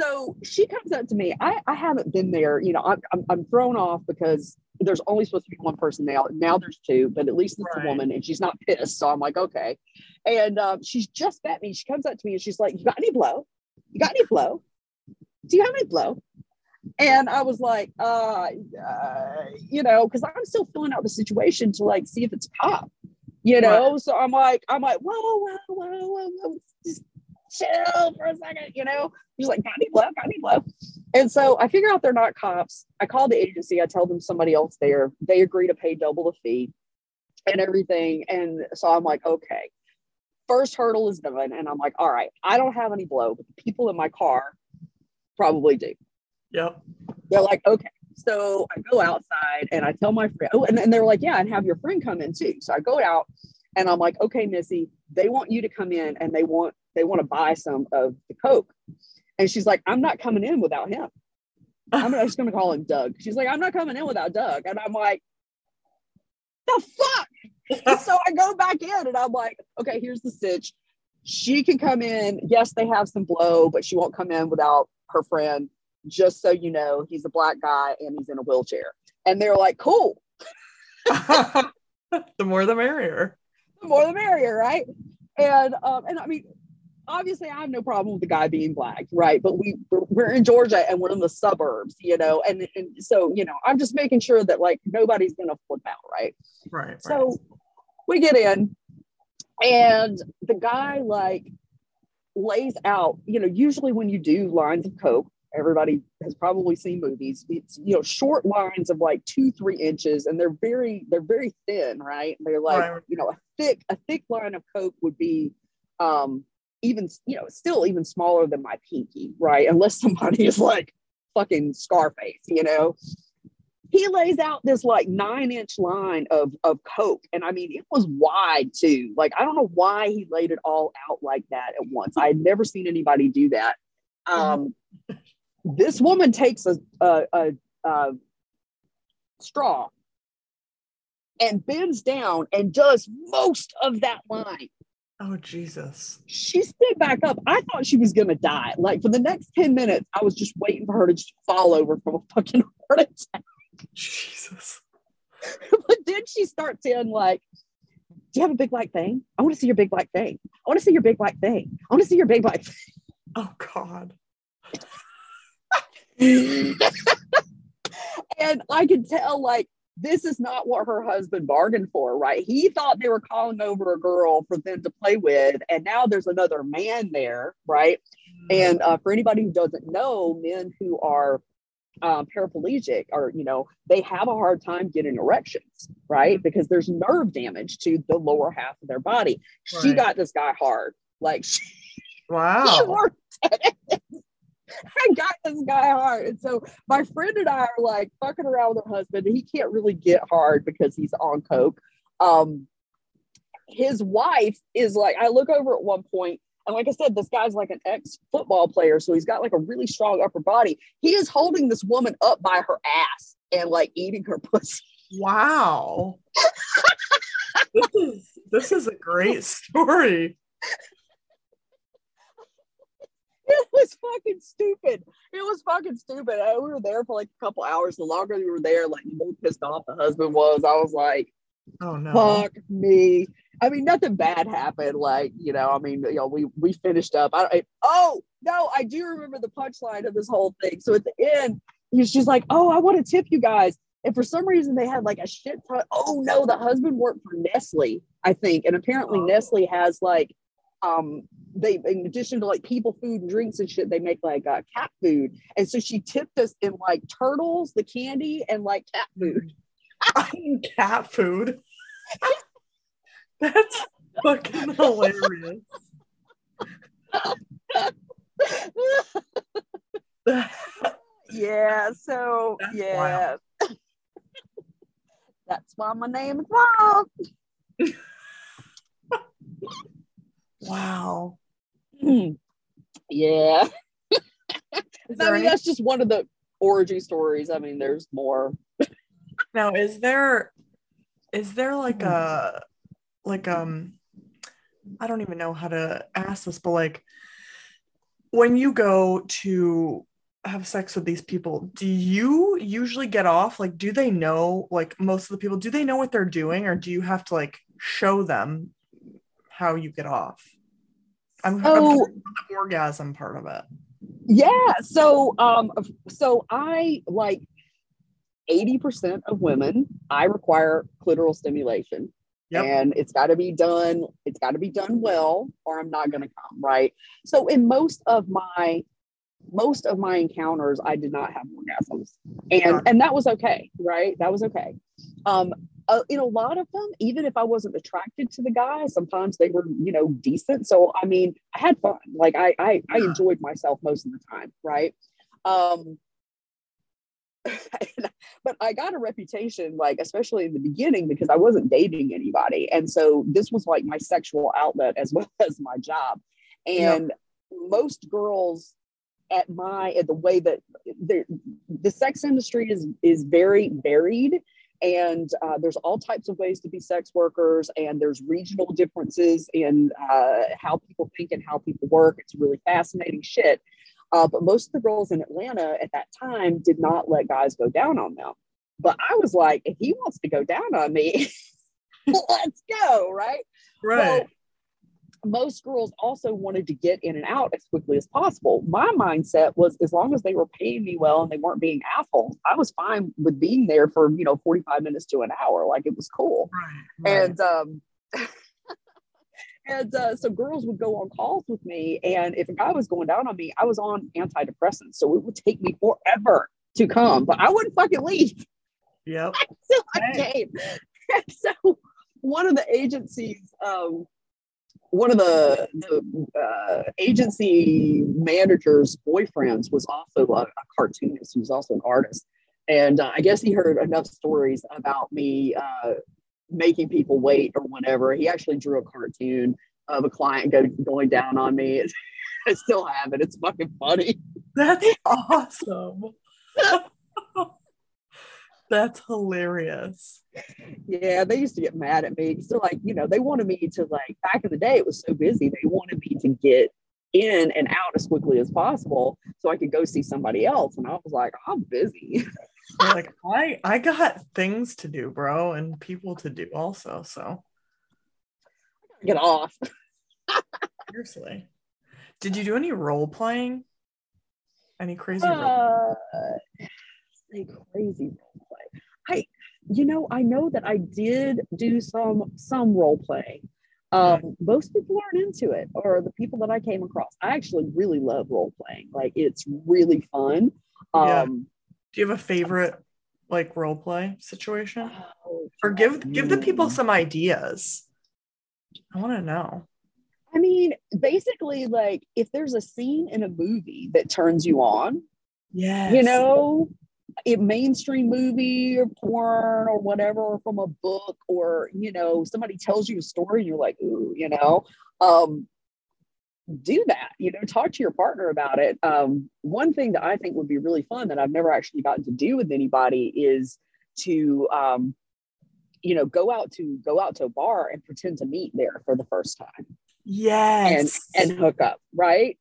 So she comes up to me. I, I haven't been there. You know, I'm, I'm, I'm thrown off because there's only supposed to be one person now. Now there's two, but at least it's right. a woman and she's not pissed. So I'm like, okay. And um, she's just met me. She comes up to me and she's like, You got any blow? You got any blow? Do you have any blow? and I was like, uh, uh you know, because I'm still filling out the situation to like see if it's pop, you know. Right. So I'm like, I'm like, whoa, whoa, whoa, whoa, whoa, just chill for a second, you know. He's like, got any blow, got any blow. And so I figure out they're not cops. I call the agency. I tell them somebody else there. They agree to pay double the fee and everything. And so I'm like, okay. First hurdle is done. And I'm like, all right, I don't have any blow, but the people in my car probably do. Yep. They're like, okay. So I go outside and I tell my friend, oh, and, and they're like, yeah, and have your friend come in too. So I go out and I'm like, okay, Missy, they want you to come in and they want they want to buy some of the Coke. And she's like, I'm not coming in without him. I'm just gonna call him Doug. She's like, I'm not coming in without Doug. And I'm like, the fuck? so I go back in and I'm like, okay, here's the stitch. She can come in. Yes, they have some blow, but she won't come in without her friend just so you know, he's a black guy and he's in a wheelchair. And they're like, cool. the more the merrier. The more the merrier, right? And um, and I mean, obviously I have no problem with the guy being black, right? But we we're in Georgia and we're in the suburbs, you know, and, and so you know, I'm just making sure that like nobody's gonna flip out, right? Right. So right. we get in, and the guy like lays out, you know, usually when you do lines of coke, everybody has probably seen movies. It's you know short lines of like two three inches and they're very they're very thin right? They're like right. you know a thick a thick line of coke would be um even you know still even smaller than my pinky right? Unless somebody is like fucking scarface you know? He lays out this like nine inch line of of coke and i mean it was wide too. Like i don't know why he laid it all out like that at once. I had never seen anybody do that. Um this woman takes a, a, a, a straw and bends down and does most of that line. Oh, Jesus. She stood back up. I thought she was going to die. Like for the next 10 minutes, I was just waiting for her to just fall over from a fucking heart attack. Jesus. but then she starts in like, Do you have a big black thing? I want to see your big black thing. I want to see your big black thing. I want to see your big black thing. Oh, God. and I could tell, like, this is not what her husband bargained for, right? He thought they were calling over a girl for them to play with, and now there's another man there, right? And uh, for anybody who doesn't know, men who are um, paraplegic or you know they have a hard time getting erections right because there's nerve damage to the lower half of their body right. she got this guy hard like she, wow I got this guy hard. And so my friend and I are like fucking around with her husband. And he can't really get hard because he's on coke. Um, his wife is like, I look over at one point, and like I said, this guy's like an ex football player. So he's got like a really strong upper body. He is holding this woman up by her ass and like eating her pussy. Wow. this is this is a great story. It was fucking stupid. It was fucking stupid. I, we were there for like a couple hours. The longer we were there, like the more pissed off the husband was. I was like, Oh no. fuck me. I mean, nothing bad happened. Like, you know, I mean, you know, we we finished up. I, I oh no, I do remember the punchline of this whole thing. So at the end, he's just like, "Oh, I want to tip you guys." And for some reason, they had like a shit ton. Oh no, the husband worked for Nestle, I think, and apparently Oh. Nestle has like, um, they in addition to like people food and drinks and shit, they make like uh, cat food. And so she tipped us in like turtles, the candy, and like cat food. I mean cat food. That's fucking hilarious. yeah. So That's yeah. That's why my name is Wylde. Wow. yeah. I mean, any, that's just one of the orgy stories. I mean, there's more. now is there is there like Hmm. a like um I don't even know how to ask this, but like when you go to have sex with these people, do you usually get off? Like, do they know, like most of the people, do they know what they're doing, or do you have to like show them how you get off? I'm, I'm Oh. the orgasm part of it. Yeah. So, um, so I like 80% of women, I require clitoral stimulation. Yep. And it's got to be done, it's got to be done well, or I'm not going to come. Right. So, in most of my, most of my encounters, I did not have orgasms. And, and that was okay. Right. That was okay. Um, uh, in a lot of them, even if I wasn't attracted to the guy, sometimes they were, you know, decent. So I mean, I had fun. Like I, I, I enjoyed myself most of the time, right? Um, but I got a reputation, like especially in the beginning, because I wasn't dating anybody, and so this was like my sexual outlet as well as my job. And most girls at my at the way that the the sex industry is is very varied and uh, there's all types of ways to be sex workers and there's regional differences in uh, how people think and how people work. It's really fascinating shit. Uh, but most of the girls in atlanta at that time did not let guys go down on them. But i was like if he wants to go down on me let's go right? Right. well, most girls also wanted to get in and out as quickly as possible. My mindset was as long as they were paying me well and they weren't being assholes, I was fine with being there for, you know, 45 minutes to an hour. Like it was cool. right. right. And um and uh, so girls would go on calls with me. And if a guy was going down on me, I was on antidepressants. So it would take me forever to come, but I wouldn't fucking leave yep. until I came. so one of the agencies, um, one of the, the uh, agency managers' boyfriends was also a, a cartoonist. He was also an artist, and uh, I guess he heard enough stories about me uh, making people wait or whatever. He actually drew a cartoon of a client go, going down on me. I still have it. It's fucking funny. That's awesome. That's hilarious. Yeah, they used to get mad at me. So like, you know, they wanted me to like back in the day, it was so busy. They wanted me to get in and out as quickly as possible so I could go see somebody else. And I was like, I'm busy. Like I I got things to do, bro, and people to do also. So get off. seriously, did you do any role playing? Any crazy role? Uh, say crazy role you know, I know that I did do some some role play. Um, most people aren't into it, or the people that I came across. I actually really love role playing. Like it's really fun. Yeah. Um, Do you have a favorite like role play situation? oh, Or give give the people mm. some ideas. I want to know. I mean, basically, like if there's a scene in a movie that turns you on, yeah, you know, a mainstream movie or porn or whatever, or from a book, or you know, somebody tells you a story, and you're like, ooh, you know, um, do that. You know, talk to your partner about it. Um, one thing that I think would be really fun that I've never actually gotten to do with anybody is to um, you know, go out to go out to a bar and pretend to meet there for the first time. Yes. and and hook up, right?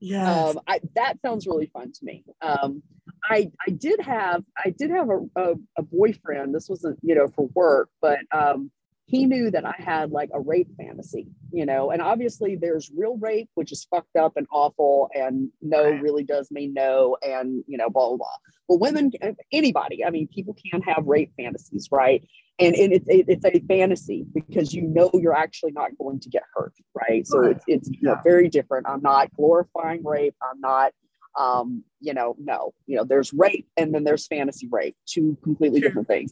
Yes. Um, that sounds really fun to me. Um, I I did have I did have a, a, a boyfriend. This wasn't you know for work, but um, he knew that I had like a rape fantasy, you know. And obviously, there's real rape, which is fucked up and awful, and no Right. really does mean no, and you know, blah blah blah. But women, anybody, I mean, people can have rape fantasies, right? And, and it's it, it's a fantasy because you know you're actually not going to get hurt, right? So it's it's you know, very different. I'm not glorifying rape. I'm not um you know no you know there's rape and then there's fantasy rape two completely different things.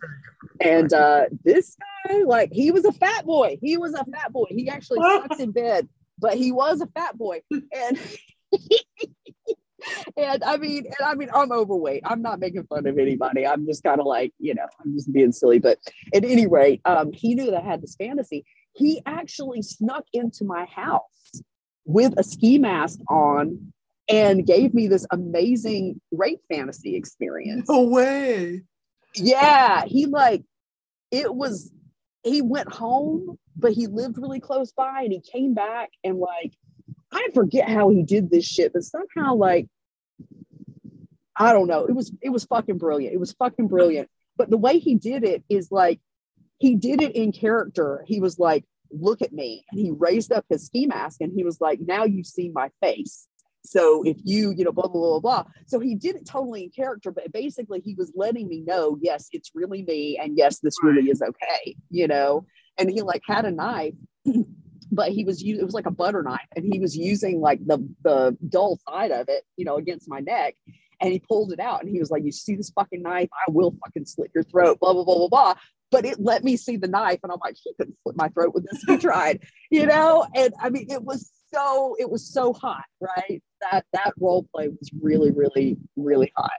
and uh this guy like he was a fat boy. He was a fat boy. He actually sucks in bed but he was a fat boy. And and i mean and i mean i'm overweight. I'm not making fun of anybody. I'm just kind of like you know i'm just being silly. But at any rate um he knew that i had this fantasy. He actually snuck into my house with a ski mask on and gave me this amazing rape fantasy experience. No way. yeah he like it was he went home but he lived really close by and he came back and like i forget how he did this shit but somehow like i don't know it was it was fucking brilliant it was fucking brilliant but the way he did it is like he did it in character he was like look at me and he raised up his ski mask and he was like now you see my face so if you, you know, blah, blah, blah, blah. So he did it totally in character, but basically he was letting me know, yes, it's really me. And yes, this really is okay, you know? And he like had a knife, but he was, u- it was like a butter knife and he was using like the, the dull side of it, you know, against my neck. And he pulled it out and he was like, you see this fucking knife? I will fucking slit your throat, blah, blah, blah, blah, blah. But it let me see the knife. And I'm like, he couldn't slit my throat with this he tried, you know? And I mean, it was so, it was so hot, right? That, that role play was really, really, really hot.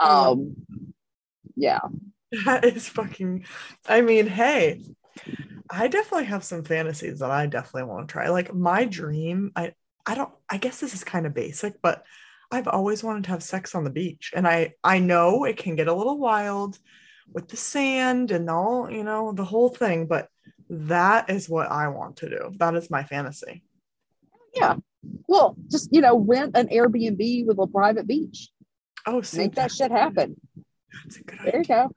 Um, yeah. That is fucking. I mean, hey, I definitely have some fantasies that I definitely want to try. Like my dream, I I don't. I guess this is kind of basic, but I've always wanted to have sex on the beach, and I I know it can get a little wild with the sand and all, you know, the whole thing, but that is what I want to do. That is my fantasy. Yeah. Well, just, you know, rent an Airbnb with a private beach. Oh, see, Make that shit happen. That's a good There you go.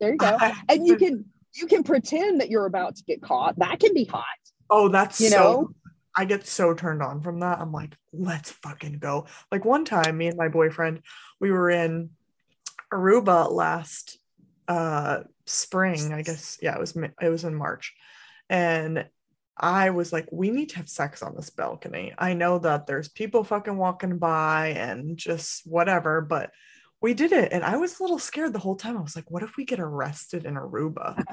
There you go. And you can you can pretend that you're about to get caught. That can be hot. Oh, that's You so. know? I get so turned on from that. I'm like, let's fucking go. Like one time, me and my boyfriend, we were in Aruba last uh spring. I guess yeah, it was it was in March, and I was like, we need to have sex on this balcony. I know that there's people fucking walking by and just whatever, but we did it, and I was a little scared the whole time. I was like, what if we get arrested in Aruba?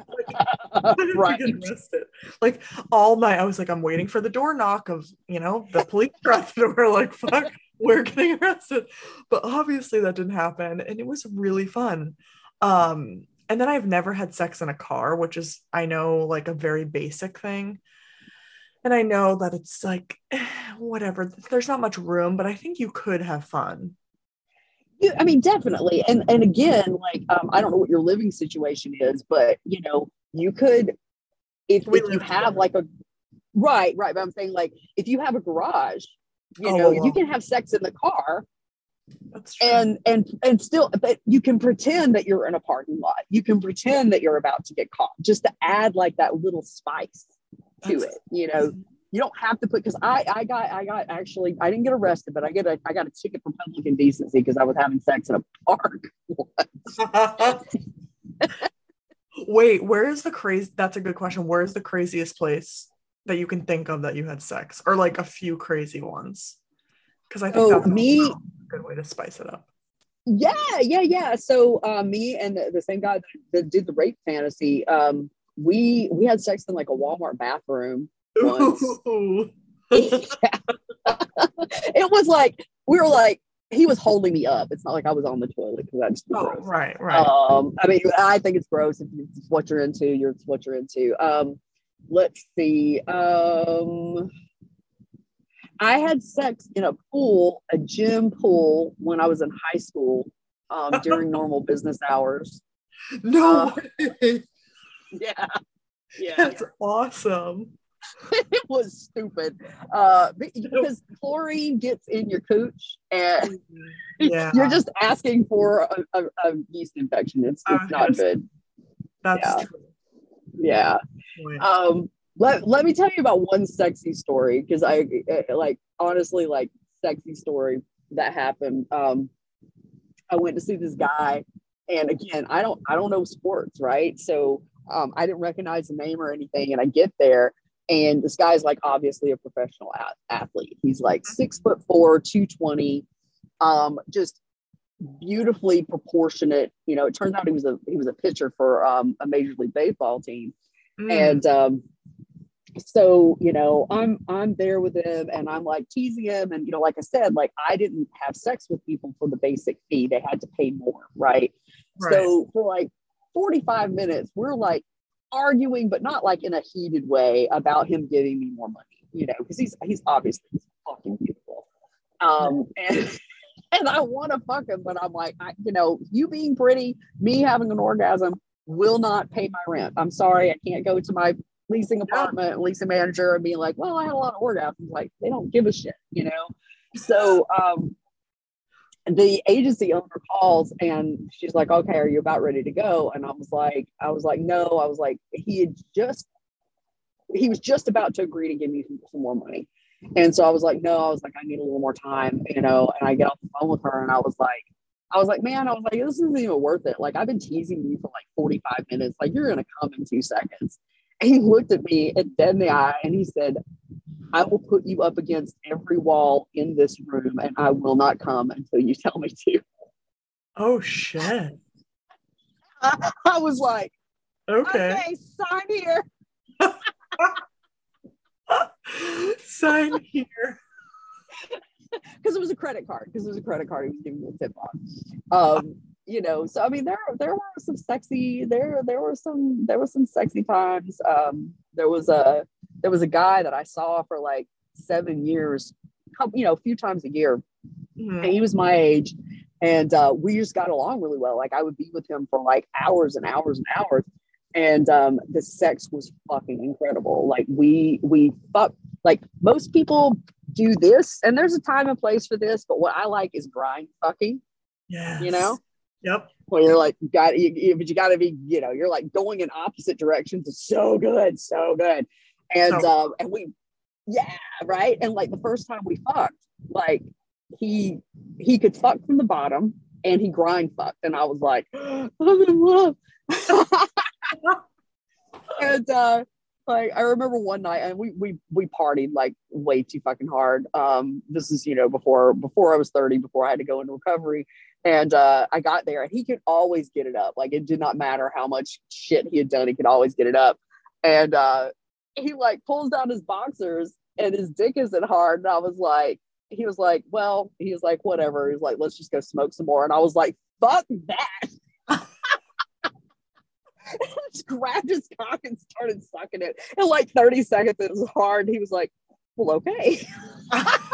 We right. get arrested? Like all night, I was like, I'm waiting for the door knock of, you know, the police are at the door. Like, fuck, we're getting arrested. But obviously that didn't happen, and it was really fun. Um, and then I've never had sex in a car, which is I know like a very basic thing. And I know that it's like whatever. There's not much room, but I think you could have fun. You, I mean, definitely. And and again, like um, I don't know what your living situation is, but you know, you could if, if you have like a right, right. But I'm saying like if you have a garage, you Oh, know, you can have sex in the car and and and still but you can pretend that you're in a parking lot you can pretend that you're about to get caught just to add like that little spice to That's- it you know you don't have to put because i i got i got actually i didn't get arrested but i get a i got a ticket for public indecency because i was having sex in a park Wait, where is the crazy? That's a good question. Where is the craziest place that you can think of that you had sex, or like a few crazy ones? Because I think Oh, that's me- a good way to spice it up. yeah yeah yeah so uh, me and the, the same guy that, that did the rape fantasy um we we had sex in like a walmart bathroom. it was like we were like he was holding me up. It's not like I was on the toilet because that's oh, gross. right, right. Um, I mean, I think it's gross if it's what you're into. You're it's what you're into. Um, let's see. Um, I had sex in a pool, a gym pool, when I was in high school um, during normal business hours. no uh. Yeah, yeah. That's awesome. it was stupid. Uh, because chlorine gets in your cooch, and yeah. you're just asking for a, a, a yeast infection. It's, it's uh, not good. That's yeah. true. Yeah. Um, let, let me tell you about one sexy story because I like honestly like sexy story that happened. Um, I went to see this guy, and again, I don't I don't know sports, right? So um, I didn't recognize the name or anything, and I get there, and this guy's like obviously a professional a- athlete. He's like six foot four, two twenty, um, just beautifully proportionate. You know, it turns out he was a he was a pitcher for um, a major league baseball team, mm. and um, so you know i'm i'm there with him and i'm like teasing him and you know like i said like i didn't have sex with people for the basic fee they had to pay more right, right. so for like 45 minutes we're like arguing but not like in a heated way about him giving me more money you know because he's he's obviously fucking beautiful um and and i want to fuck him but i'm like I, you know you being pretty me having an orgasm will not pay my rent i'm sorry i can't go to my leasing apartment, leasing manager, and being like, well, I had a lot of orgasms. Like, they don't give a shit, you know? So um, the agency owner calls and she's like, okay, are you about ready to go? And I was like, I was like, no, I was like, he had just, he was just about to agree to give me some, some more money. And so I was like, no, I was like, I need a little more time, you know, and I get off the phone with her and I was like, I was like, man, I was like, this isn't even worth it. Like, I've been teasing you for like 45 minutes. Like, you're going to come in two seconds he looked at me and dead in the eye and he said, I will put you up against every wall in this room and I will not come until you tell me to. Oh shit. I, I was like, okay, okay sign here. sign here. Because it was a credit card, because it was a credit card he was giving me a tip on. Um, you know so i mean there there were some sexy there there were some there was some sexy times. Um there was a there was a guy that i saw for like seven years you know a few times a year. Mm-hmm. and he was my age. And uh, we just got along really well. Like i would be with him for like hours and hours and hours. And um the sex was fucking incredible. Like we we fuck like most people do this. And there's a time and place for this but what i like is grind fucking yeah you know Yep. Well, you're like, you got you, but you got to be, you know, you're like going in opposite directions. It's so good, so good. And so, um, and we, yeah, right. And like the first time we fucked, like he he could fuck from the bottom and he grind fucked, and I was like, I'm in love. and uh, like I remember one night, and we we we partied like way too fucking hard. Um, this is you know before before I was 30, before I had to go into recovery, and uh, I got there and he could always get it up. Like it did not matter how much shit he had done, he could always get it up. And uh, he like pulls down his boxers and his dick isn't hard. And I was like, he was like, well, he was like, whatever. He was like, let's just go smoke some more. And I was like, fuck that. just grabbed his cock and started sucking it. And like 30 seconds, it was hard. He was like, well, okay.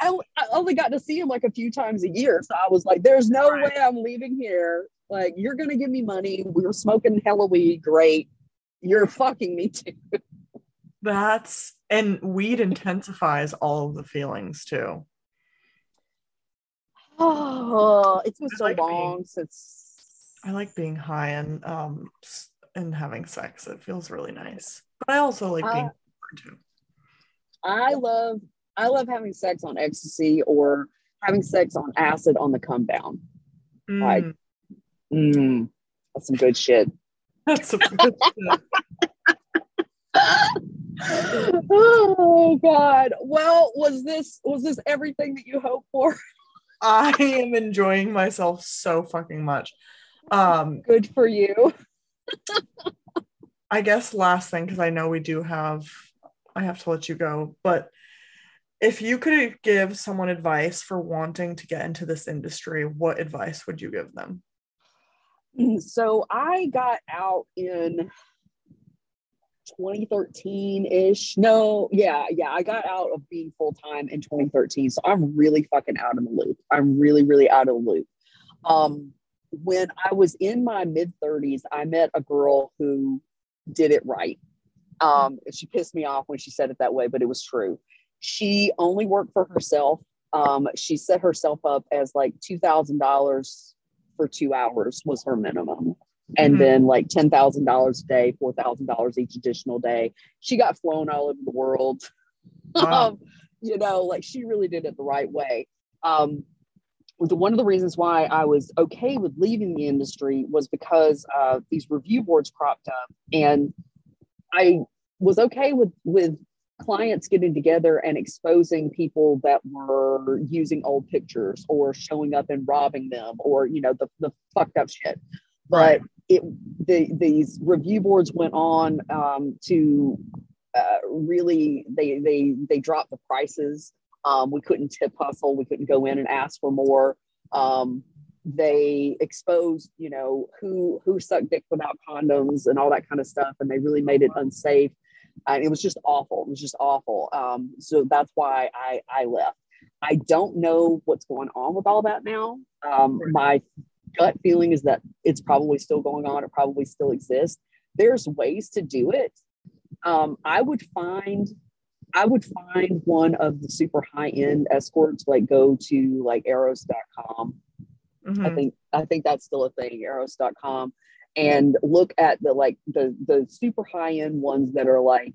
I, I, only got to see him like a few times a year. So I was like, there's no right. way I'm leaving here. Like, you're going to give me money. We were smoking hella weed. Great. You're fucking me too. That's, and weed intensifies all of the feelings too. Oh, it's been I so like long being, since. I like being high and, um, and having sex. It feels really nice. But I also like being uh, too. I love I love having sex on ecstasy or having sex on acid on the come down. Mm. Like, mm, that's some good shit. That's some good shit. oh God. Well, was this was this everything that you hoped for? I am enjoying myself so fucking much. Um good for you. I guess last thing because I know we do have I have to let you go, but if you could give someone advice for wanting to get into this industry, what advice would you give them? Mm, so I got out in 2013 ish. No, yeah, yeah. I got out of being full time in 2013. So I'm really fucking out of the loop. I'm really, really out of the loop. Um, when I was in my mid 30s, I met a girl who did it right. Um, she pissed me off when she said it that way, but it was true. She only worked for herself. Um, she set herself up as like two thousand dollars for two hours was her minimum, and Mhm. then like ten thousand dollars a day, four thousand dollars each additional day. She got flown all over the world. Wow. um, you know, like she really did it the right way. Um, one of the reasons why I was okay with leaving the industry was because uh, these review boards cropped up, and I was okay with with clients getting together and exposing people that were using old pictures or showing up and robbing them or you know the, the fucked up shit. But it the these review boards went on um, to uh, really they they they dropped the prices. Um, we couldn't tip hustle. We couldn't go in and ask for more. Um, they exposed you know who who sucked dick without condoms and all that kind of stuff and they really made it unsafe and it was just awful it was just awful um, so that's why i i left. I don't know what's going on with all that now um, my gut feeling is that it's probably still going on it probably still exists. There's ways to do it. Um, i would find i would find one of the super high end escorts like go to like eros.com I Mhm. think I think that's still a thing, eros.com. And look at the like the the super high end ones that are like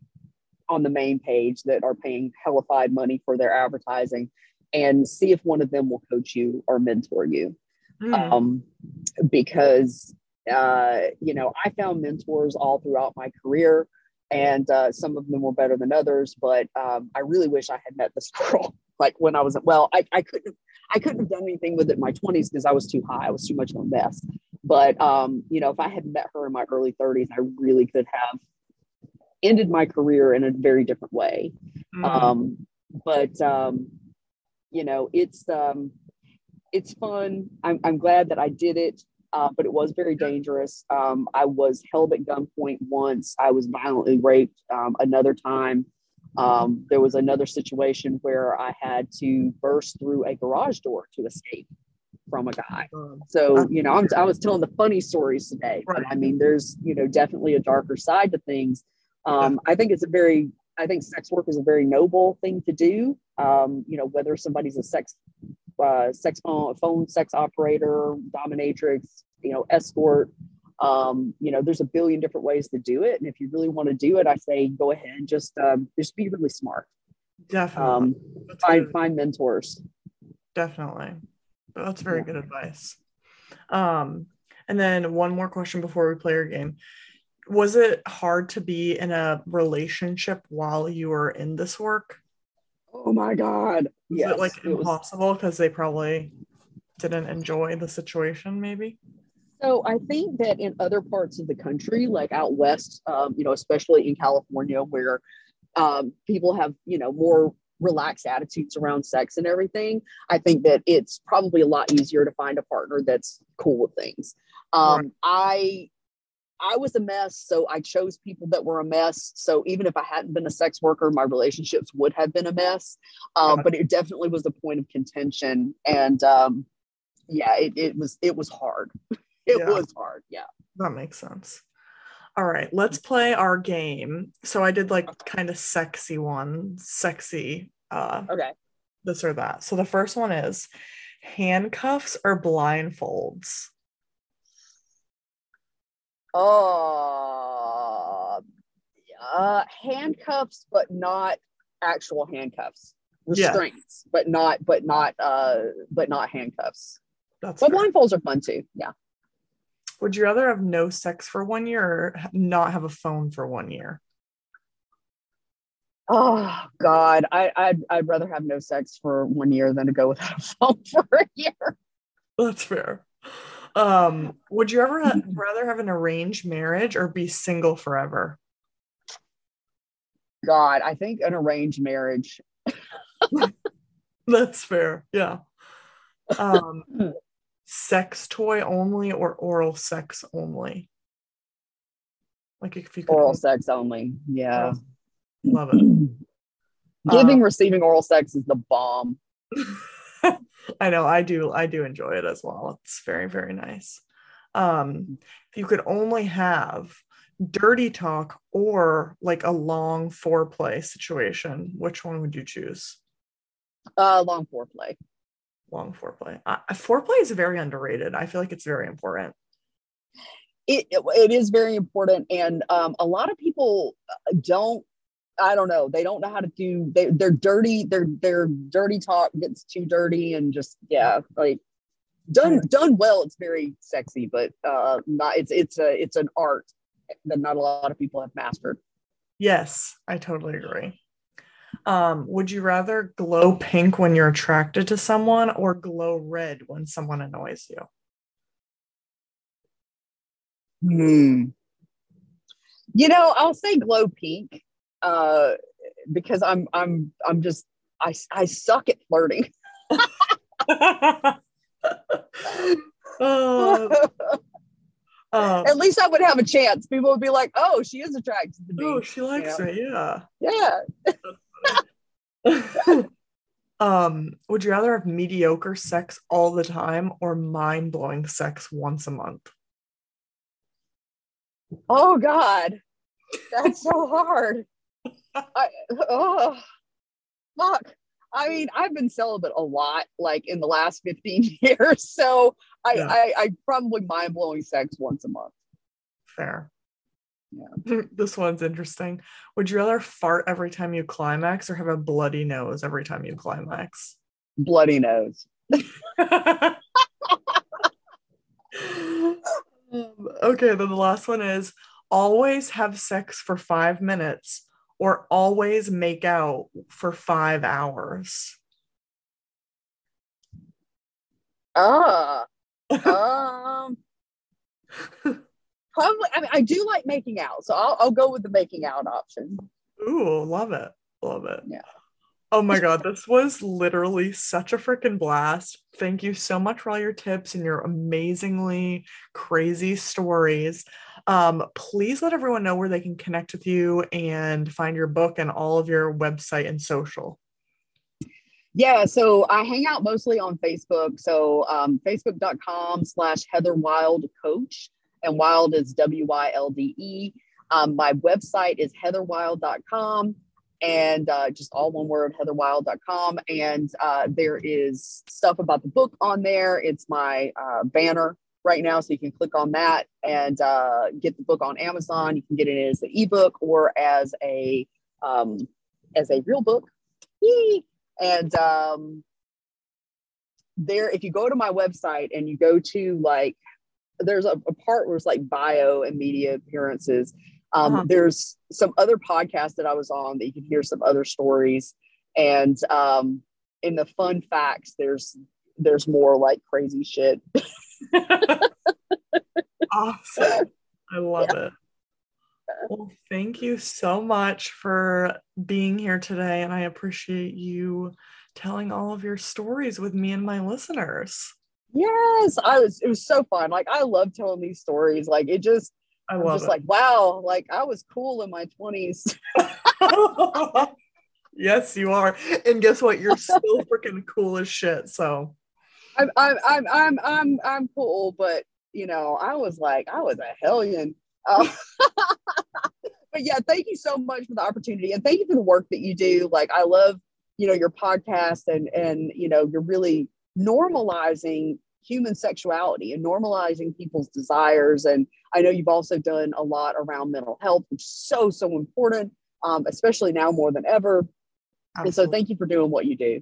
on the main page that are paying hellified money for their advertising and see if one of them will coach you or mentor you. Mm. Um, because uh, you know, I found mentors all throughout my career and uh, some of them were better than others, but um, I really wish I had met this girl like when I was well, I, I couldn't I couldn't have done anything with it in my 20s because I was too high. I was too much of a mess. But um, you know, if I had met her in my early 30s, I really could have ended my career in a very different way. Mm. Um, but um, you know, it's um, it's fun. I'm, I'm glad that I did it, uh, but it was very dangerous. Um, I was held at gunpoint once. I was violently raped um, another time. Um, there was another situation where I had to burst through a garage door to escape from a guy. Um, So, you know, I'm, I was telling the funny stories today, but I mean, there's, you know, definitely a darker side to things. Um, I think it's a very, I think sex work is a very noble thing to do. Um, you know, whether somebody's a sex, uh, sex phone, phone sex operator, dominatrix, you know, escort, um, you know, there's a billion different ways to do it. And if you really want to do it, I say go ahead and just, um, just be really smart. Definitely. Um, find, find mentors. Definitely. That's very good advice. Um, and then one more question before we play our game. Was it hard to be in a relationship while you were in this work? Oh my God. Was Yes, it like it impossible because they probably didn't enjoy the situation, maybe? So I think that in other parts of the country, like out west, um, you know, especially in California, where um, people have, you know, more relaxed attitudes around sex and everything, I think that it's probably a lot easier to find a partner that's cool with things. Um, Right. I I was a mess, so I chose people that were a mess. So even if I hadn't been a sex worker, my relationships would have been a mess. Um, but it definitely was a point of contention, and um, yeah, it, it was it was hard. It Yeah. was hard. Yeah. That makes sense. All right, let's play our game. So I did like kind of sexy one, sexy uh Okay. this or that. So the first one is handcuffs or blindfolds. Oh, uh, handcuffs, but not actual handcuffs. Yeah. Restraints, but not, but not, uh, but not handcuffs. That's But fair. blindfolds are fun too. Yeah. Would you rather have no sex for one year or not have a phone for one year? Oh God, I, I'd, I'd rather have no sex for one year than to go without a phone for a year. That's fair. Um, would you ever ha- rather have an arranged marriage or be single forever? God, I think an arranged marriage. That's fair. Yeah. Um, sex toy only or oral sex only? Like if you could Oral only- sex only. Yeah. Love it. Giving, Um, receiving oral sex is the bomb. I know I do I do enjoy it as well. It's very very nice. Um if you could only have dirty talk or like a long foreplay situation, which one would you choose? Uh, long foreplay. Long foreplay. Uh, foreplay is very underrated. I feel like it's very important. It, it, it is very important. And um, a lot of people uh, don't, I don't know, they don't know how to do, they, they're dirty, their, their dirty talk gets too dirty and just, yeah, like done, done well. It's very sexy, but uh, not, it's, it's a, it's an art that not a lot of people have mastered. Yes, I totally agree. Um, would you rather glow pink when you're attracted to someone or glow red when someone annoys you? Hmm. You know, I'll say glow pink uh, because I'm I'm I'm just I I suck at flirting. oh, um, At least I would have a chance. People would be like, "Oh, she is attracted to me." Oh, she likes you know? it. Yeah. Yeah. um, would you rather have mediocre sex all the time or mind blowing sex once a month? Oh God, that's so hard. I, oh, fuck. I mean, I've been celibate a lot, like in the last 15 years. So I, yeah. I, I probably mind blowing sex once a month. Fair. Yeah. this one's interesting. Would you rather fart every time you climax or have a bloody nose every time you climax? Bloody nose. um, okay, then the last one is always have sex for five minutes or always make out for five hours? Ah, um, probably. I mean, I do like making out, so I'll, I'll go with the making out option. Ooh, love it, love it. Yeah. Oh my God, this was literally such a freaking blast. Thank you so much for all your tips and your amazingly crazy stories. Um, please let everyone know where they can connect with you and find your book and all of your website and social. Yeah, so I hang out mostly on Facebook. So um, facebook.com slash Heather Wylde Coach, and Wylde is W Y L D E. Um, my website is heatherwylde.com and uh, just all one word, heatherwylde.com. And uh, there is stuff about the book on there. It's my uh, banner right now, so you can click on that and uh, get the book on Amazon. You can get it as an ebook or as a um, as a real book. And um, there, if you go to my website and you go to like, there's a, a part where it's like bio and media appearances um, uh-huh. There's some other podcasts that I was on that you can hear some other stories, and um, in the fun facts, there's there's more like crazy shit. awesome! I love yeah. it. Well, thank you so much for being here today, and I appreciate you telling all of your stories with me and my listeners. Yes, I was. It was so fun. Like I love telling these stories. Like it just I am just it. like, wow, like I was cool in my 20s. yes, you are. And guess what? You're still freaking cool as shit. So I'm I'm I'm I'm I'm I'm cool, but you know, I was like, I was a hellion. Um, but yeah, thank you so much for the opportunity and thank you for the work that you do. Like I love, you know, your podcast and and you know, you're really normalizing human sexuality and normalizing people's desires. And I know you've also done a lot around mental health, which is so, so important, um, especially now more than ever. Absolutely. And so thank you for doing what you do.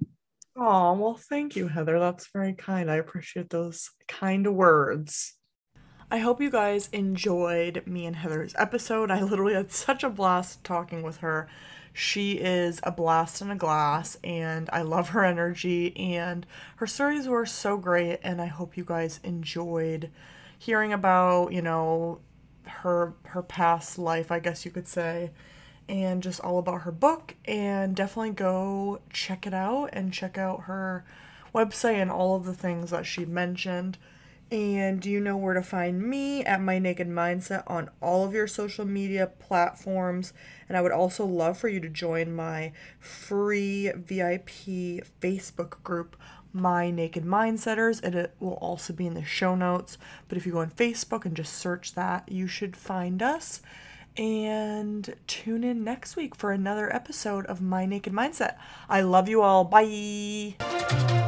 Oh, well, thank you, Heather. That's very kind. I appreciate those kind words. I hope you guys enjoyed me and Heather's episode. I literally had such a blast talking with her. She is a blast in a glass, and I love her energy. And her stories were so great, and I hope you guys enjoyed hearing about, you know, her her past life, I guess you could say, and just all about her book. And definitely go check it out and check out her website and all of the things that she mentioned. And you know where to find me at My Naked Mindset on all of your social media platforms. And I would also love for you to join my free VIP Facebook group, My Naked Mindsetters. And it will also be in the show notes. But if you go on Facebook and just search that, you should find us. And tune in next week for another episode of My Naked Mindset. I love you all. Bye.